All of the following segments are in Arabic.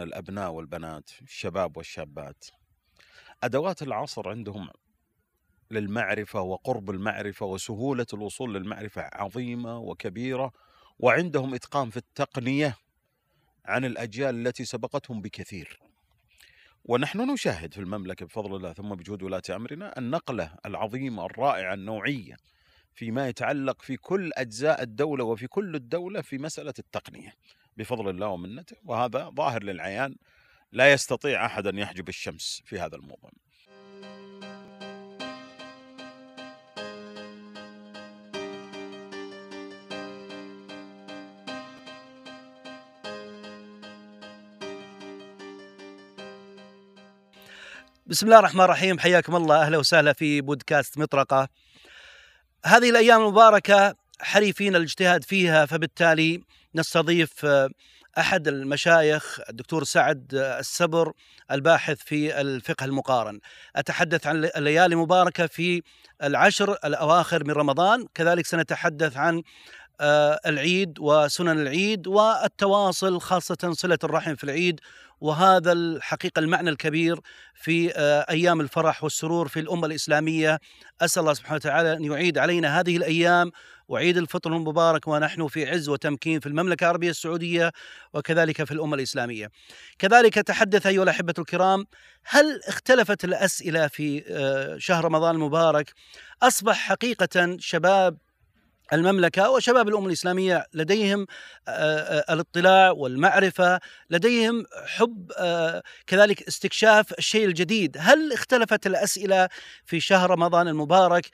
الأبناء والبنات الشباب والشابات. أدوات العصر عندهم للمعرفة وقرب المعرفة وسهولة الوصول للمعرفة عظيمة وكبيرة وعندهم إتقان في التقنية عن الأجيال التي سبقتهم بكثير. ونحن نشاهد في المملكة بفضل الله ثم بجهود ولاة أمرنا النقلة العظيمة الرائعة النوعية فيما يتعلق في كل أجزاء الدولة وفي كل الدولة في مسألة التقنية. بفضل الله ومنته وهذا ظاهر للعيان لا يستطيع أحد أن يحجب الشمس في هذا الموضوع. بسم الله الرحمن الرحيم. حياكم الله. أهلا وسهلا في بودكاست مطرقة. هذه الأيام المباركة حريفين الاجتهاد فيها فبالتالي نستضيف آه، أحد المشايخ الدكتور سعد السبر الباحث في الفقه المقارن. أتحدث عن الليالي المباركه في العشر الأواخر من رمضان، كذلك سنتحدث عن آه، العيد وسنن العيد والتواصل خاصة صلة الرحم في العيد وهذا الحقيقة المعنى الكبير في آه، أيام الفرح والسرور في الأمة الإسلامية أسأل الله سبحانه وتعالى أن يعيد علينا هذه الأيام وعيد الفطر المبارك ونحن في عز وتمكين في المملكة العربية السعودية وكذلك في الأمة الإسلامية. كذلك تحدث أيها الأحبة الكرام هل اختلفت الأسئلة في آه، شهر رمضان المبارك؟ أصبح حقيقة شباب المملكة وشباب الأمة الإسلامية لديهم الاطلاع والمعرفة لديهم حب كذلك استكشاف الشيء الجديد. هل اختلفت الأسئلة في شهر رمضان المبارك؟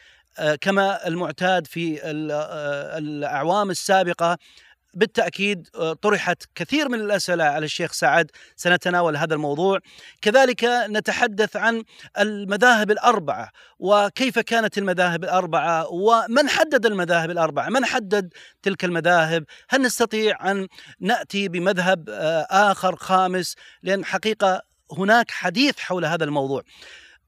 كما المعتاد في الأعوام السابقة بالتأكيد آه، طرحت كثير من الأسئلة على الشيخ سعد. سنتناول هذا الموضوع. كذلك نتحدث عن المذاهب الأربعة وكيف كانت المذاهب الأربعة ومن حدد المذاهب الأربعة؟ من حدد تلك المذاهب؟ هل نستطيع أن نأتي بمذهب آه، آخر خامس؟ لأن حقيقة هناك حديث حول هذا الموضوع.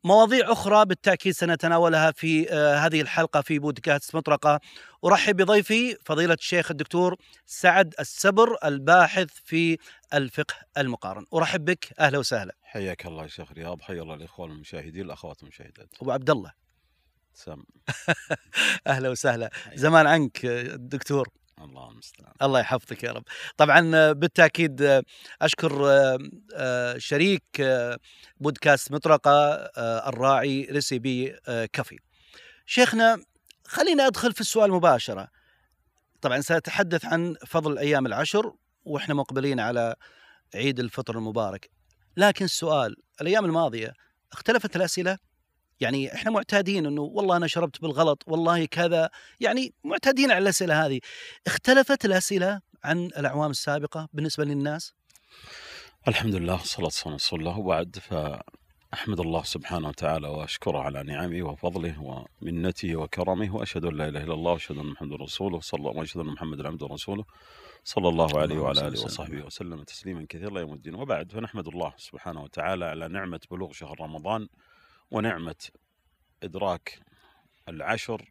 مواضيع أخرى بالتأكيد سنتناولها في آه، هذه الحلقة في بودكاست مطرقة. أرحب بضيفي فضيلة الشيخ الدكتور سعد السبر الباحث في الفقه المقارن. أرحب بك. أهلا وسهلا. حياك الله يا شيخ رياض. حيا الله الإخوان المشاهدين الأخوات المشاهدات. أبو عبد الله. سام أهلا وسهلا. زمان عنك دكتور. الله المستعان. الله يحفظك يا رب. طبعا بالتأكيد أشكر آه، شريك آه، بودكاست مطرقة آه، الراعي ريسيبي كافي. شيخنا خلينا أدخل في السؤال مباشرة. طبعا سأتحدث عن فضل الأيام العشر وإحنا مقبلين على عيد الفطر المبارك. لكن السؤال الأيام الماضية اختلفت الأسئلة؟ يعني إحنا معتادين إنه والله أنا شربت بالغلط والله كذا يعني معتادين على الأسئلة هذه. اختلفت الأسئلة عن الأعوام السابقة بالنسبة للناس؟ الحمد لله والصلاة والسلام على رسول الله وبعد فأحمد الله سبحانه وتعالى وأشكره على نعمه وفضله ومنته وكرمه وأشهد أن لا إله إلا الله وأشهد أن محمدا رسوله صلى الله وأشهد أن محمدا عبده ورسوله صلى الله عليه وعلى آله وصحبه وسلم تسليما كثيرا يوم الدين. وبعد فنحمد الله سبحانه وتعالى على نعمة بلوغ شهر رمضان. ونعمة إدراك العشر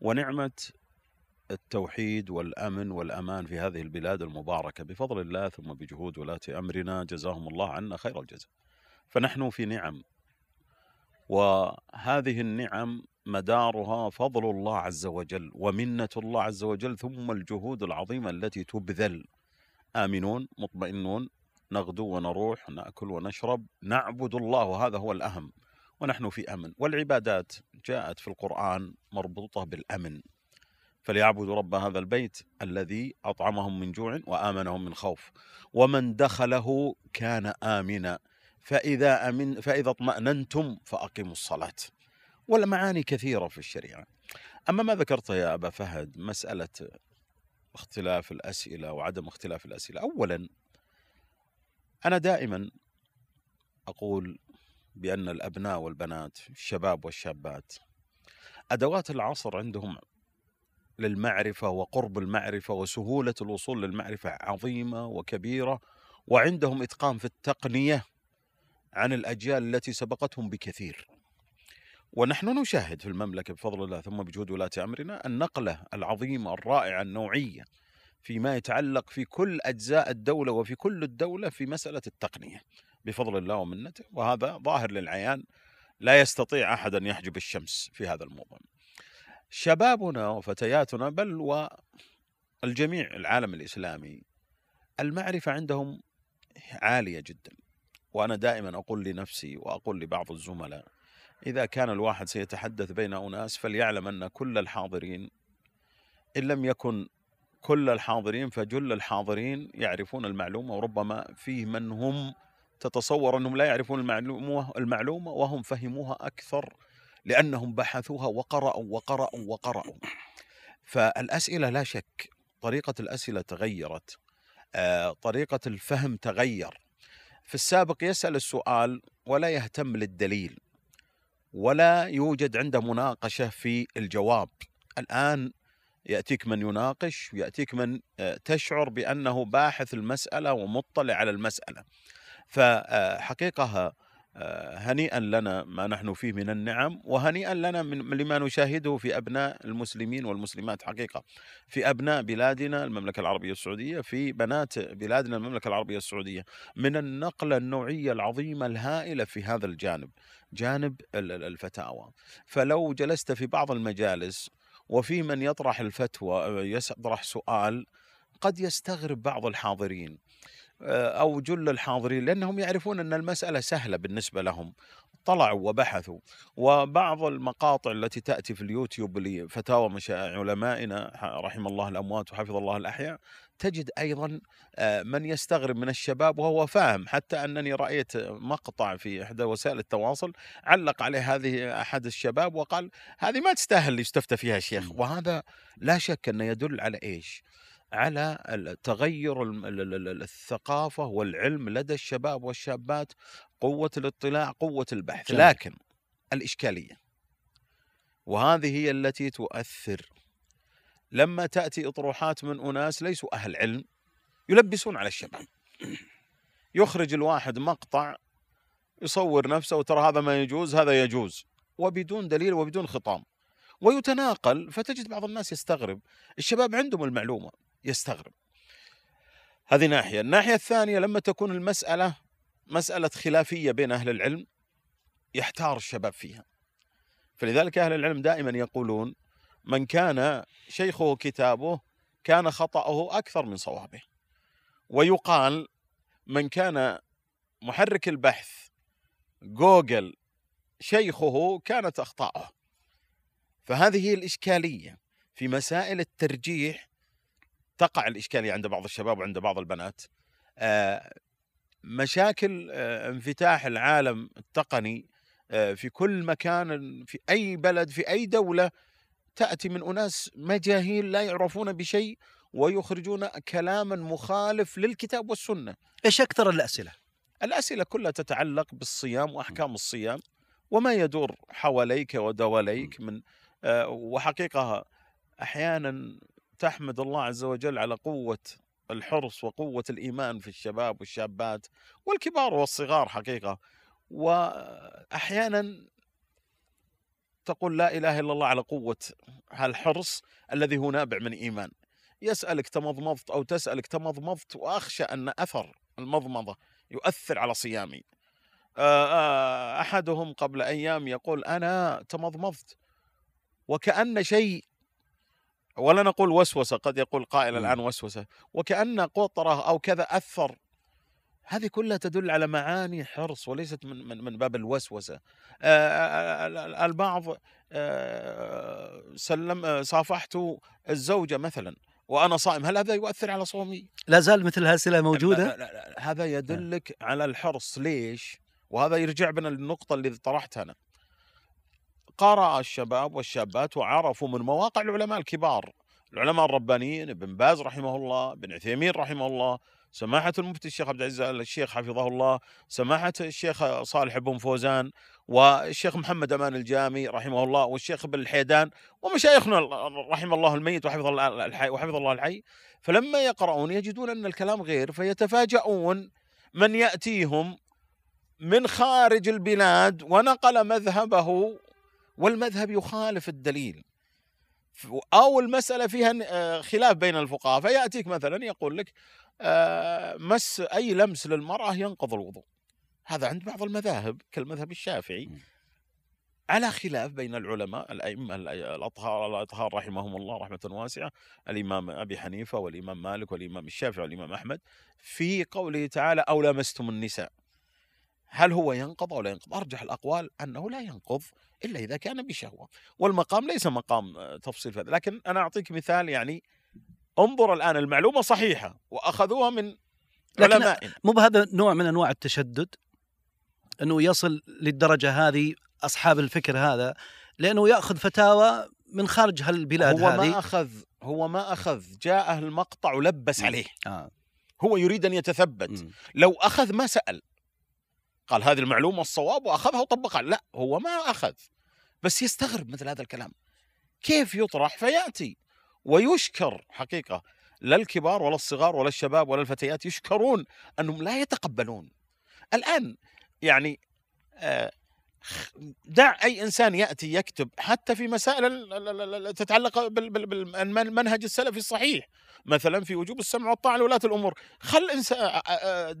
ونعمة التوحيد والأمن والأمان في هذه البلاد المباركة. بفضل الله ثم بجهود ولاة أمرنا جزاهم الله عنا خير الجزاء. فنحن في نعم وهذه النعم مدارها فضل الله عز وجل ومنة الله عز وجل ثم الجهود العظيمة التي تبذل. آمنون مطمئنون نغدو ونروح نأكل ونشرب نعبد الله وهذا هو الأهم. ونحن في أمن. والعبادات جاءت في القرآن مربوطة بالأمن. فليعبدوا رب هذا البيت الذي أطعمهم من جوع وآمنهم من خوف. ومن دخله كان آمنا. فإذا أمن فإذا اطمأننتم فأقيموا الصلاة. والمعاني كثيرة في الشريعة. أما ما ذكرته يا أبا فهد مسألة اختلاف الأسئلة وعدم اختلاف الأسئلة. اولا أنا دائما أقول بأن الأبناء والبنات الشباب والشابات أدوات العصر عندهم للمعرفة وقرب المعرفة وسهولة الوصول للمعرفة عظيمة وكبيرة وعندهم إتقان في التقنية عن الأجيال التي سبقتهم بكثير. ونحن نشاهد في المملكة بفضل الله ثم بجهود ولاة أمرنا النقلة العظيمة الرائعة النوعية فيما يتعلق في كل أجزاء الدولة وفي كل الدولة في مسألة التقنية. بفضل الله ومنته وهذا ظاهر للعيان لا يستطيع أحد أن يحجب الشمس في هذا الموضوع. شبابنا وفتياتنا بل والجميع العالم الإسلامي المعرفة عندهم عالية جدا وأنا دائما أقول لنفسي وأقول لبعض الزملاء إذا كان الواحد سيتحدث بين أناس فليعلم أن كل الحاضرين إن لم يكن كل الحاضرين فجل الحاضرين يعرفون المعلومة وربما فيه من هم تتصور أنهم لا يعرفون المعلومة المعلومة وهم فهموها أكثر لأنهم بحثوها وقرأوا وقرأوا وقرأوا. فالأسئلة لا شك طريقة الأسئلة تغيرت. آه، طريقة الفهم تغير. في السابق يسأل السؤال ولا يهتم للدليل. ولا يوجد عنده مناقشة في الجواب. الآن يأتيك من يناقش وياتيك من آه، تشعر بأنه باحث المسألة ومطلع على المسألة. فحقيقة آه، هنيئا لنا ما نحن فيه من النعم وهنيئا لنا من لما نشاهده في أبناء المسلمين والمسلمات. حقيقة في أبناء بلادنا المملكة العربية السعودية في بنات بلادنا المملكة العربية السعودية. من النقلة النوعية العظيمة الهائلة في هذا الجانب جانب الفتاوى. فلو جلست في بعض المجالس وفي من يطرح الفتوى يطرح سؤال قد يستغرب بعض الحاضرين. آه، أو جل الحاضرين لأنهم يعرفون أن المسألة سهلة بالنسبة لهم. طلعوا وبحثوا. وبعض المقاطع التي تأتي في اليوتيوب لفتاوى علمائنا رحم الله الأموات وحفظ الله الأحياء تجد أيضا آه، من يستغرب من الشباب وهو فاهم حتى أنني رأيت مقطع في إحدى وسائل التواصل علق عليه هذه أحد الشباب وقال هذه ما تستاهل يستفتى فيها الشيخ وهذا لا شك أنه يدل على إيش؟ على تغير الثقافة والعلم لدى الشباب والشابات قوة الاطلاع قوة البحث. جميل. لكن الإشكالية وهذه هي التي تؤثر. لما تأتي إطروحات من أناس ليسوا أهل علم يلبسون على الشباب. يخرج الواحد مقطع يصور نفسه وترى هذا ما يجوز هذا يجوز. وبدون دليل وبدون خطام ويتناقل فتجد بعض الناس يستغرب. الشباب عندهم المعلومة. يستغرب. هذه ناحية. الناحية الثانية لما تكون المسألة مسألة خلافية بين أهل العلم يحتار الشباب فيها. فلذلك أهل العلم دائما يقولون من كان شيخه كتابه كان خطأه أكثر من صوابه. ويقال من كان محرك البحث جوجل شيخه كانت أخطاؤه. فهذه هي الإشكالية في مسائل الترجيح تقع الإشكالية عند بعض الشباب وعند بعض البنات آه، مشاكل آه، انفتاح العالم التقني آه، في كل مكان في أي بلد في أي دولة تأتي من أناس مجاهيل لا يعرفون بشيء ويخرجون كلاما مخالف للكتاب والسنة. إيش أكثر الأسئلة؟ الأسئلة كلها تتعلق بالصيام وأحكام الصيام وما يدور حواليك ودواليك من وحقيقة أحيانا تحمد الله عز وجل على قوة الحرص وقوة الإيمان في الشباب والشابات والكبار والصغار حقيقة. وأحيانا تقول لا إله إلا الله على قوة هالحرص الذي هو نابع من إيمان. يسألك تمضمضت أو تسألك تمضمضت وأخشى أن أثر المضمضة يؤثر على صيامي. أحدهم قبل أيام يقول أنا تمضمضت. وكأن شيء ولا نقول وسوسة قد يقول قائل الآن وسوسة. وكأن قطرة أو كذا أثر هذه كلها تدل على معاني حرص وليست من من, من باب الوسوسة. البعض سلم صافحت الزوجة مثلا وأنا صائم هل هذا يؤثر على صومي؟ لا زال مثل الأسئلة موجودة. لا لا لا هذا يدلك على الحرص. ليش؟ وهذا يرجع بنا للنقطة اللي طرحتها أنا. قرأ الشباب والشابات وعرفوا من مواقع العلماء الكبار. العلماء الربانيين ابن باز رحمه الله ابن عثيمين رحمه الله سماحة المفتي الشيخ عبد العزيز آل الشيخ حفظه الله سماحة الشيخ صالح بن فوزان والشيخ محمد أمان الجامي رحمه الله والشيخ ابن اللحيدان ومشايخنا رحم الله الميت وحفظ الله الحي وحفظ الله الحي. فلما يقرؤون يجدون أن الكلام غير فيتفاجؤون من يأتيهم من خارج البلاد ونقل مذهبه والمذهب يخالف الدليل. أو المسألة فيها آه، خلاف بين الفقهاء. فيأتيك مثلا يقول لك آه، مس أي لمس للمرأة ينقض الوضوء. هذا عند بعض المذاهب كالمذهب الشافعي. على خلاف بين العلماء الأئمة ال- الأطهار الأطهار رحمهم الله رحمة واسعة الإمام أبي حنيفة والإمام مالك والإمام الشافعي والإمام أحمد. في قوله تعالى أو لمستم النساء. هل هو ينقض أو لا ينقض؟ أرجح الأقوال أنه لا ينقض إلا إذا كان بشهوة، والمقام ليس مقام آه، تفصيل في هذا، لكن أنا أعطيك مثال يعني انظر الآن المعلومة صحيحة وأخذوها من علماء مو بهذا نوع من أنواع التشدد أنه يصل للدرجة هذه أصحاب الفكر هذا لأنه يأخذ فتاوى من خارج هالبلاد هو هذه ما أخذ هو ما أخذ جاءه المقطع ولبس مم. عليه آه. هو يريد أن يتثبت مم. لو أخذ ما سأل قال هذه المعلومة الصواب وأخذها وطبقها. لا هو ما أخذ. بس يستغرب مثل هذا الكلام. كيف يطرح؟ فيأتي ويشكر حقيقة لا الكبار ولا الصغار ولا الشباب ولا الفتيات يشكرون أنهم لا يتقبلون. الآن يعني آه، دع أي إنسان يأتي يكتب حتى في مسائل تتعلق بال- بال- بالمنهج السلفي الصحيح مثلا في وجوب السمع والطاعة لولاة الأمور خل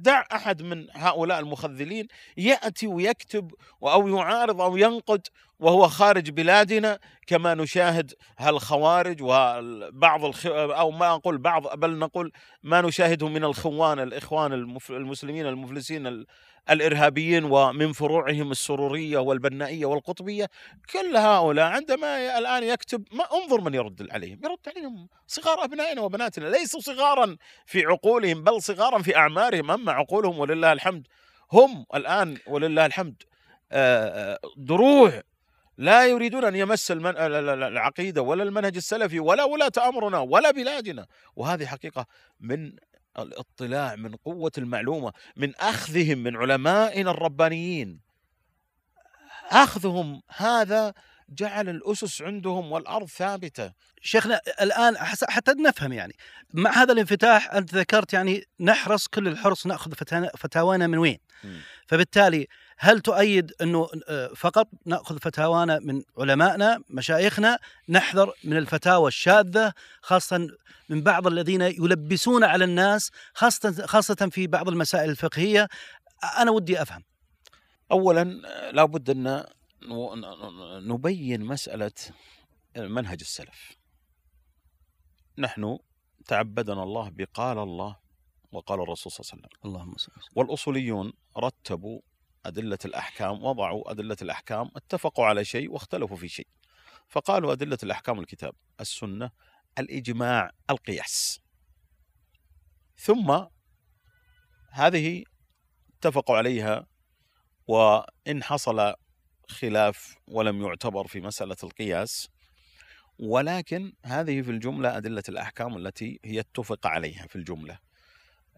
دع أحد من هؤلاء المخذلين يأتي ويكتب أو يعارض أو ينقد وهو خارج بلادنا كما نشاهد هالخوارج وبعض الخ... أو ما أقول بعض بل نقول ما نشاهده من الخوان الإخوان. المسلمين المفلسين ال... الإرهابيين ومن فروعهم السرورية والبنائية والقطبية كل هؤلاء عندما الآن يكتب ما انظر من يرد عليهم يرد عليهم صغار أبنائنا وبناتنا ليسوا صغارا في عقولهم بل صغارا في أعمارهم أما عقولهم ولله الحمد. هم الآن ولله الحمد آه، آه، دروع لا يريدون أن يمس العقيدة ولا المنهج السلفي ولا ولاة أمرنا ولا بلادنا. وهذه حقيقة من الاطلاع من قوة المعلومة من أخذهم من علمائنا الربانيين أخذهم هذا جعل الأسس عندهم والأرض ثابتة شيخنا الآن حتى نفهم يعني مع هذا الانفتاح أنت ذكرت يعني نحرص كل الحرص نأخذ فتاوانا من وين؟ مم. فبالتالي هل تؤيد أنه آه، فقط نأخذ فتاوانا من علمائنا مشايخنا نحذر من الفتاوى الشاذة خاصة من بعض الذين يلبسون على الناس خاصة خاصة في بعض المسائل الفقهية؟ أنا ودي أفهم. اولا لابد أن نبين مسألة منهج السلف. نحن تعبدنا الله بقال الله وقال الرسول صلى الله عليه وسلم. اللهم صل. والأصوليون رتبوا أدلة الأحكام وضعوا أدلة الأحكام اتفقوا على شيء واختلفوا في شيء. فقالوا أدلة الأحكام الكتاب السنة الإجماع القياس. ثم هذه اتفقوا عليها وإن حصل خلاف ولم يعتبر في مسألة القياس ولكن هذه في الجملة أدلة الأحكام التي هي اتفق عليها في الجملة.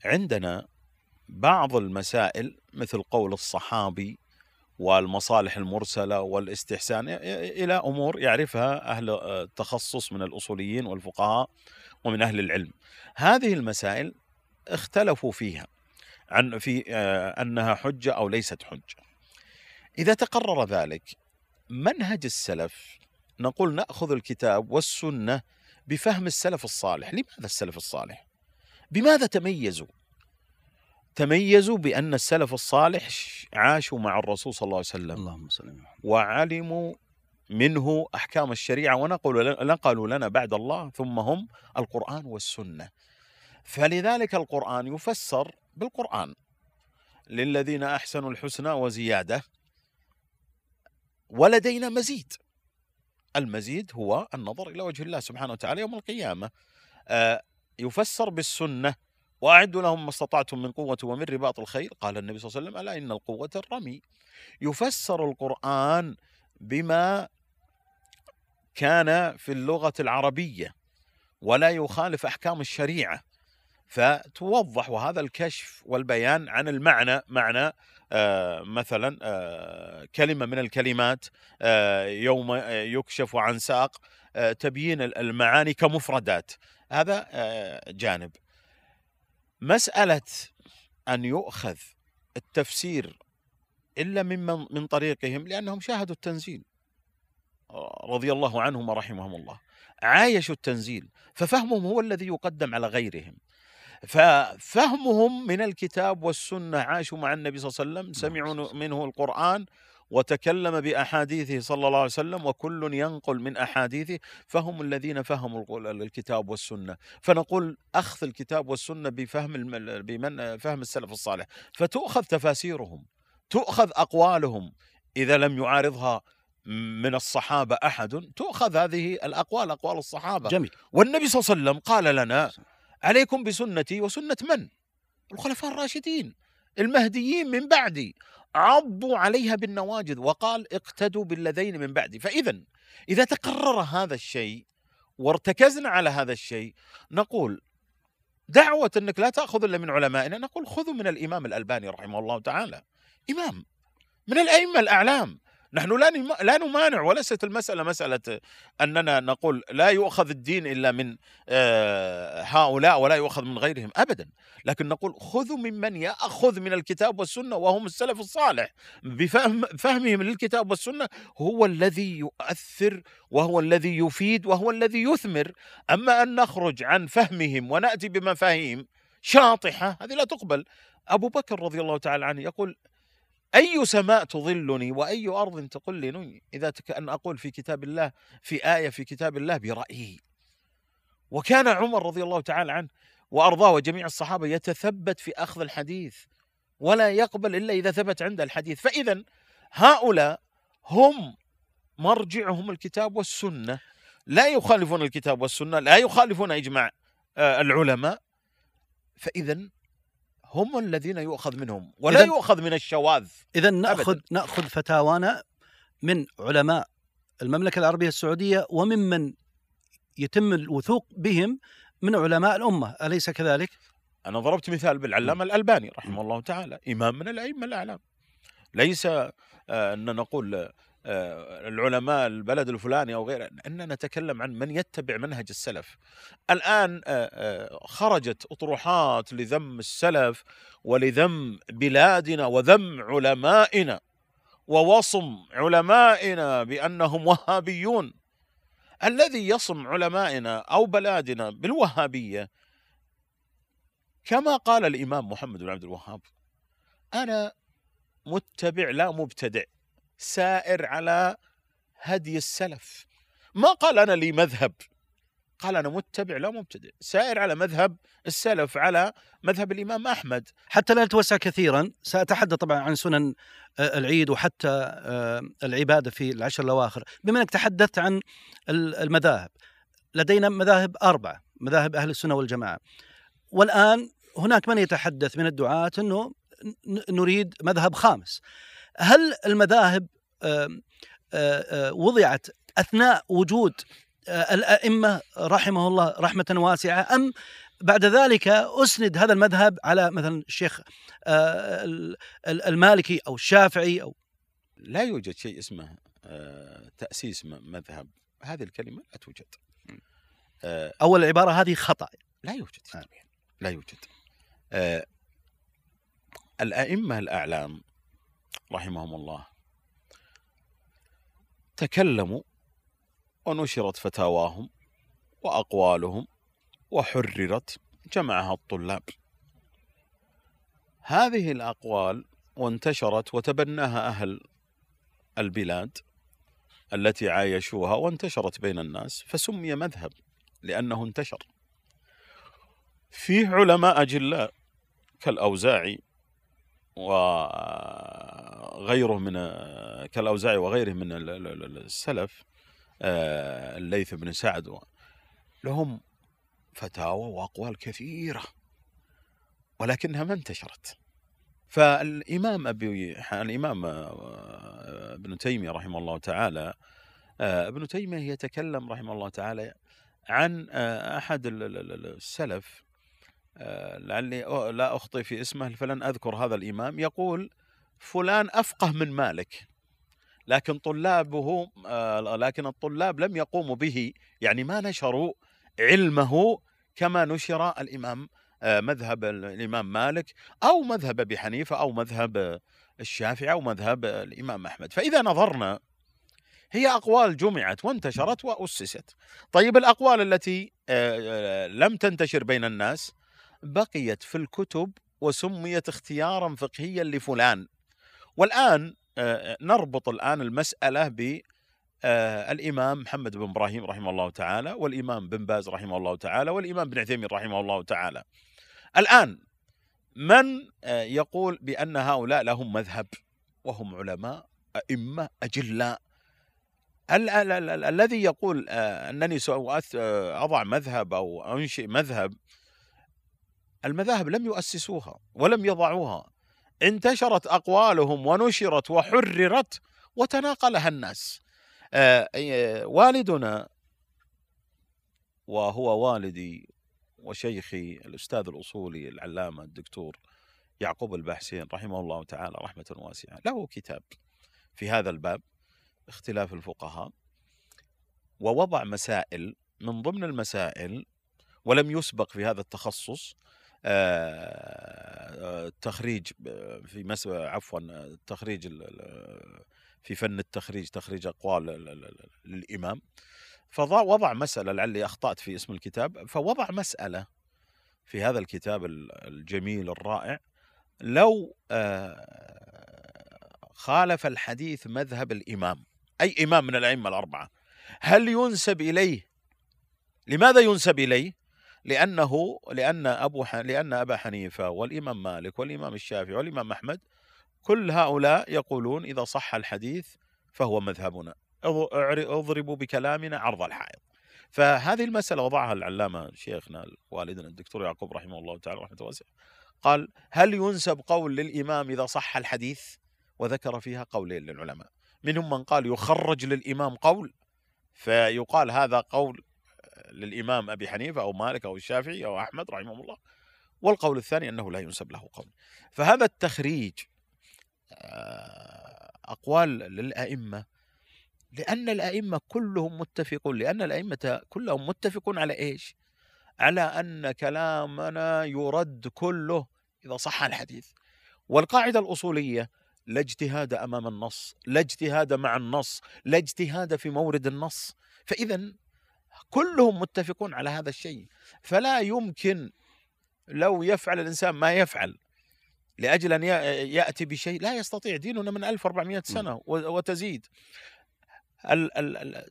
عندنا بعض المسائل مثل قول الصحابي والمصالح المرسلة والاستحسان إلى أمور يعرفها أهل التخصص من الأصوليين والفقهاء ومن أهل العلم. هذه المسائل اختلفوا فيها عن في آه، أنها حجة أو ليست حجة. إذا تقرر ذلك منهج السلف نقول نأخذ الكتاب والسنة بفهم السلف الصالح، لماذا السلف الصالح؟ بماذا تميزوا؟ تميزوا بأن السلف الصالح عاشوا مع الرسول صلى الله عليه وسلم. اللهم صل وسلم. وعلموا منه أحكام الشريعة ونقلوا نقلوا لنا بعد الله ثم هم القرآن والسنة. فلذلك القرآن يفسر بالقرآن. للذين أحسنوا الحسنى وزيادة ولدينا مزيد. المزيد هو النظر إلى وجه الله سبحانه وتعالى يوم القيامة. آه، يفسر بالسنة وأعدوا لهم ما استطعتم من قوة ومن رباط الخير قال النبي صلى الله عليه وسلم ألا إن القوة الرمي. يفسر القرآن بما كان في اللغة العربية ولا يخالف أحكام الشريعة. فتوضح وهذا الكشف والبيان عن المعنى معنى آه، مثلا آه، كلمة من الكلمات آه، يوم يكشف عن ساق تبيين المعاني كمفردات. هذا جانب. مسألة أن يؤخذ التفسير إلا ممن من طريقهم لأنهم شاهدوا التنزيل. رضي الله عنهم ورحمهم الله. عايشوا التنزيل. ففهمهم هو الذي يقدم على غيرهم. ففهمهم من الكتاب والسنة عاشوا مع النبي صلى الله عليه وسلم سمعوا منه القرآن وتكلم بأحاديثه صلى الله عليه وسلم وكل ينقل من أحاديثه فهم الذين فهموا الكتاب والسنة. فنقول أخذ الكتاب والسنة بفهم بمن فهم السلف الصالح. فتؤخذ تفاسيرهم تؤخذ أقوالهم. إذا لم يعارضها من الصحابة أحد تؤخذ هذه الأقوال أقوال الصحابة. جميل. والنبي صلى الله عليه وسلم قال لنا عليكم بسنتي وسنة من؟ الخلفاء الراشدين المهديين من بعدي. عضوا عليها بالنواجذ وقال اقتدوا بالذين من بعدي. فإذا إذا تقرر هذا الشيء وارتكزنا على هذا الشيء نقول دعوة أنك لا تأخذ إلا من علمائنا. نقول خذوا من الإمام الألباني رحمه الله تعالى. إمام من الأئمة الأعلام. نحن لا لا نمانع وليست المسألة مسألة أننا نقول لا يؤخذ الدين إلا من آه، هؤلاء ولا يؤخذ من غيرهم أبدا. لكن نقول خذوا ممن يأخذ من الكتاب والسنة وهم السلف الصالح. بفهم فهمهم للكتاب والسنة هو الذي يؤثر وهو الذي يفيد وهو الذي يثمر. أما أن نخرج عن فهمهم ونأتي بمفاهيم شاطحة هذه لا تقبل. أبو بكر رضي الله تعالى عنه يقول أي سماء تظلني وأي أرض تقلني إذا أن أقول في كتاب الله في آية في كتاب الله برأيي. وكان عمر رضي الله تعالى عنه وأرضاه وجميع الصحابة يتثبت في أخذ الحديث ولا يقبل إلا إذا ثبت عنده الحديث. فإذا هؤلاء هم مرجعهم الكتاب والسنة. لا يخالفون الكتاب والسنة لا يخالفون إجماع آه، العلماء. فإذا هم الذين يؤخذ منهم ولا يؤخذ من الشواذ. اذا ناخذ أبداً. ناخذ فتاوانا من علماء المملكة العربية السعودية وممن يتم الوثوق بهم من علماء الأمة. أليس كذلك؟ أنا ضربت مثال بالعلامة الألباني رحمه الله تعالى إمام من الأئمة الأعلام. ليس آه، أن نقول العلماء البلد الفلاني أو غيره إن نتكلم عن من يتبع منهج السلف. الآن آه، آه، خرجت أطروحات لذم السلف ولذم بلادنا وذم علمائنا ووصم علمائنا بأنهم وهابيون. الذي يصم علمائنا أو بلادنا بالوهابية كما قال الإمام محمد بن عبد الوهاب أنا متبع لا مبتدع. سائر على هدي السلف. ما قال أنا لي مذهب. قال أنا متبع لا مبتدئ. سائر على مذهب السلف على مذهب الإمام أحمد. حتى لا نتوسع كثيرا. سأتحدث طبعا عن سنن آه، العيد وحتى آه، العبادة في العشر الأواخر. بما أنك تحدثت عن المذاهب لدينا مذاهب أربعة مذاهب أهل السنة والجماعة. والآن هناك من يتحدث من الدعاة أنه نريد مذهب خامس. هل المذاهب وضعت أثناء وجود الأئمة رحمه الله رحمة واسعة أم بعد ذلك أسند هذا المذهب على مثلا الشيخ المالكي أو الشافعي أو؟ لا يوجد شيء اسمه تأسيس مذهب. هذه الكلمة لا توجد. أول العبارة هذه خطأ. لا يوجد. لا يوجد. الأئمة الأعلام رحمهم الله. تكلموا ونشرت فتاواهم وأقوالهم وحررت جمعها الطلاب. هذه الأقوال وانتشرت وتبناها أهل البلاد التي عايشوها وانتشرت بين الناس فسمي مذهب لأنه انتشر. فيه علماء أجلاء كالأوزاعي وغيره من كالأوزاعي وغيره من السلف آه، الليث بن سعد لهم فتاوى وأقوال كثيرة ولكنها ما انتشرت. فالإمام أبي الإمام آه، ابن تيمية رحمه الله تعالى آه، ابن تيمية يتكلم رحمه الله تعالى عن أحد السلف لعلي لا أخطئ في اسمه فلن أذكر هذا الإمام. يقول فلان أفقه من مالك. لكن طلابه آه، لكن الطلاب لم يقوموا به. يعني ما نشروا علمه كما نشر الإمام آه، مذهب الإمام مالك أو مذهب أبي حنيفة أو مذهب الشافعي أو مذهب الإمام أحمد. فإذا نظرنا هي أقوال جمعت وانتشرت وأسست. طيب الأقوال التي آه، آه، لم تنتشر بين الناس بقيت في الكتب وسميت اختيارا فقهيا لفلان. والآن آه، نربط الآن المسألة ب الإمام محمد بن إبراهيم رحمه الله تعالى والإمام بن باز رحمه الله تعالى والإمام بن عثيمين رحمه الله تعالى. الآن من يقول بأن هؤلاء لهم مذهب وهم علماء ال- ال- الذي يقول آه، أنني ساضع مذهب أو أنشئ مذهب المذاهب لم يؤسسوها ولم يضعوها. انتشرت أقوالهم ونشرت وحررت وتناقلها الناس. آه، والدنا وهو والدي وشيخي الأستاذ الأصولي العلامة الدكتور يعقوب البحسين رحمه الله تعالى رحمة واسعة له كتاب في هذا الباب اختلاف الفقهاء ووضع مسائل من ضمن المسائل ولم يسبق في هذا التخصص التخريج في مس عفوا التخريج في فن التخريج تخريج أقوال للامام فوضع مسألة لعلي أخطأت في اسم الكتاب فوضع مسألة في هذا الكتاب الجميل الرائع لو خالف الحديث مذهب الإمام أي إمام من الأئمة الأربعة هل ينسب إليه؟ لماذا ينسب إليه؟ لأنه لأن أبو ح... لأن أبا حنيفة والإمام مالك والإمام الشافعي والإمام أحمد كل هؤلاء يقولون إذا صح الحديث فهو مذهبنا. اضربوا بكلامنا عرض الحائط. فهذه المسألة وضعها العلامة شيخنا والدنا الدكتور يعقوب رحمه الله تعالى رحمة واسعة. قال هل ينسب قول للإمام إذا صح الحديث؟ وذكر فيها قولين للعلماء. منهم من قال يخرج للإمام قول. فيقال هذا قول للإمام أبي حنيفة أو مالك أو الشافعي أو أحمد رحمه الله والقول الثاني أنه لا ينسب له قول. فهذا التخريج آه، أقوال للأئمة لأن الأئمة كلهم متفقون لأن الأئمة كلهم متفقون على إيش؟ على أن كلامنا يرد كله إذا صح الحديث. والقاعدة الأصولية لا اجتهاد أمام النص لا اجتهاد مع النص لا اجتهاد في مورد النص. فاذا كلهم متفقون على هذا الشيء. فلا يمكن لو يفعل الإنسان ما يفعل لأجل أن يأتي بشيء لا يستطيع. ديننا من 1400 سنة وتزيد. ال ال ال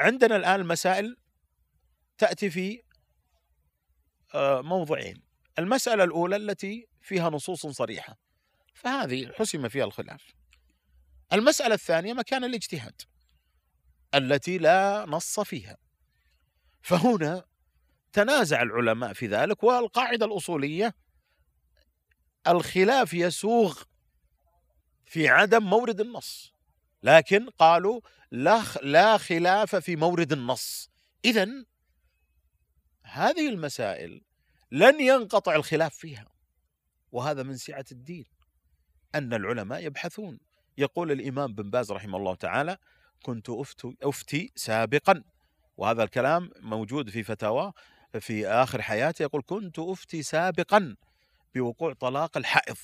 عندنا الآن المسائل تأتي في آه، موضعين. المسألة الأولى التي فيها نصوص صريحة فهذه حسم فيها الخلاف. المسألة الثانية مكان الاجتهاد. التي لا نص فيها. فهنا تنازع العلماء في ذلك والقاعدة الأصولية الخلاف يسوغ في عدم مورد النص. لكن قالوا لا لا خلاف في مورد النص. إذا هذه المسائل لن ينقطع الخلاف فيها. وهذا من سعة الدين أن العلماء يبحثون. يقول الإمام بن باز رحمه الله تعالى كنت أفتي, سابقا وهذا الكلام موجود في فتاوى في آخر حياته يقول كنت أفتي سابقا بوقوع طلاق الحائض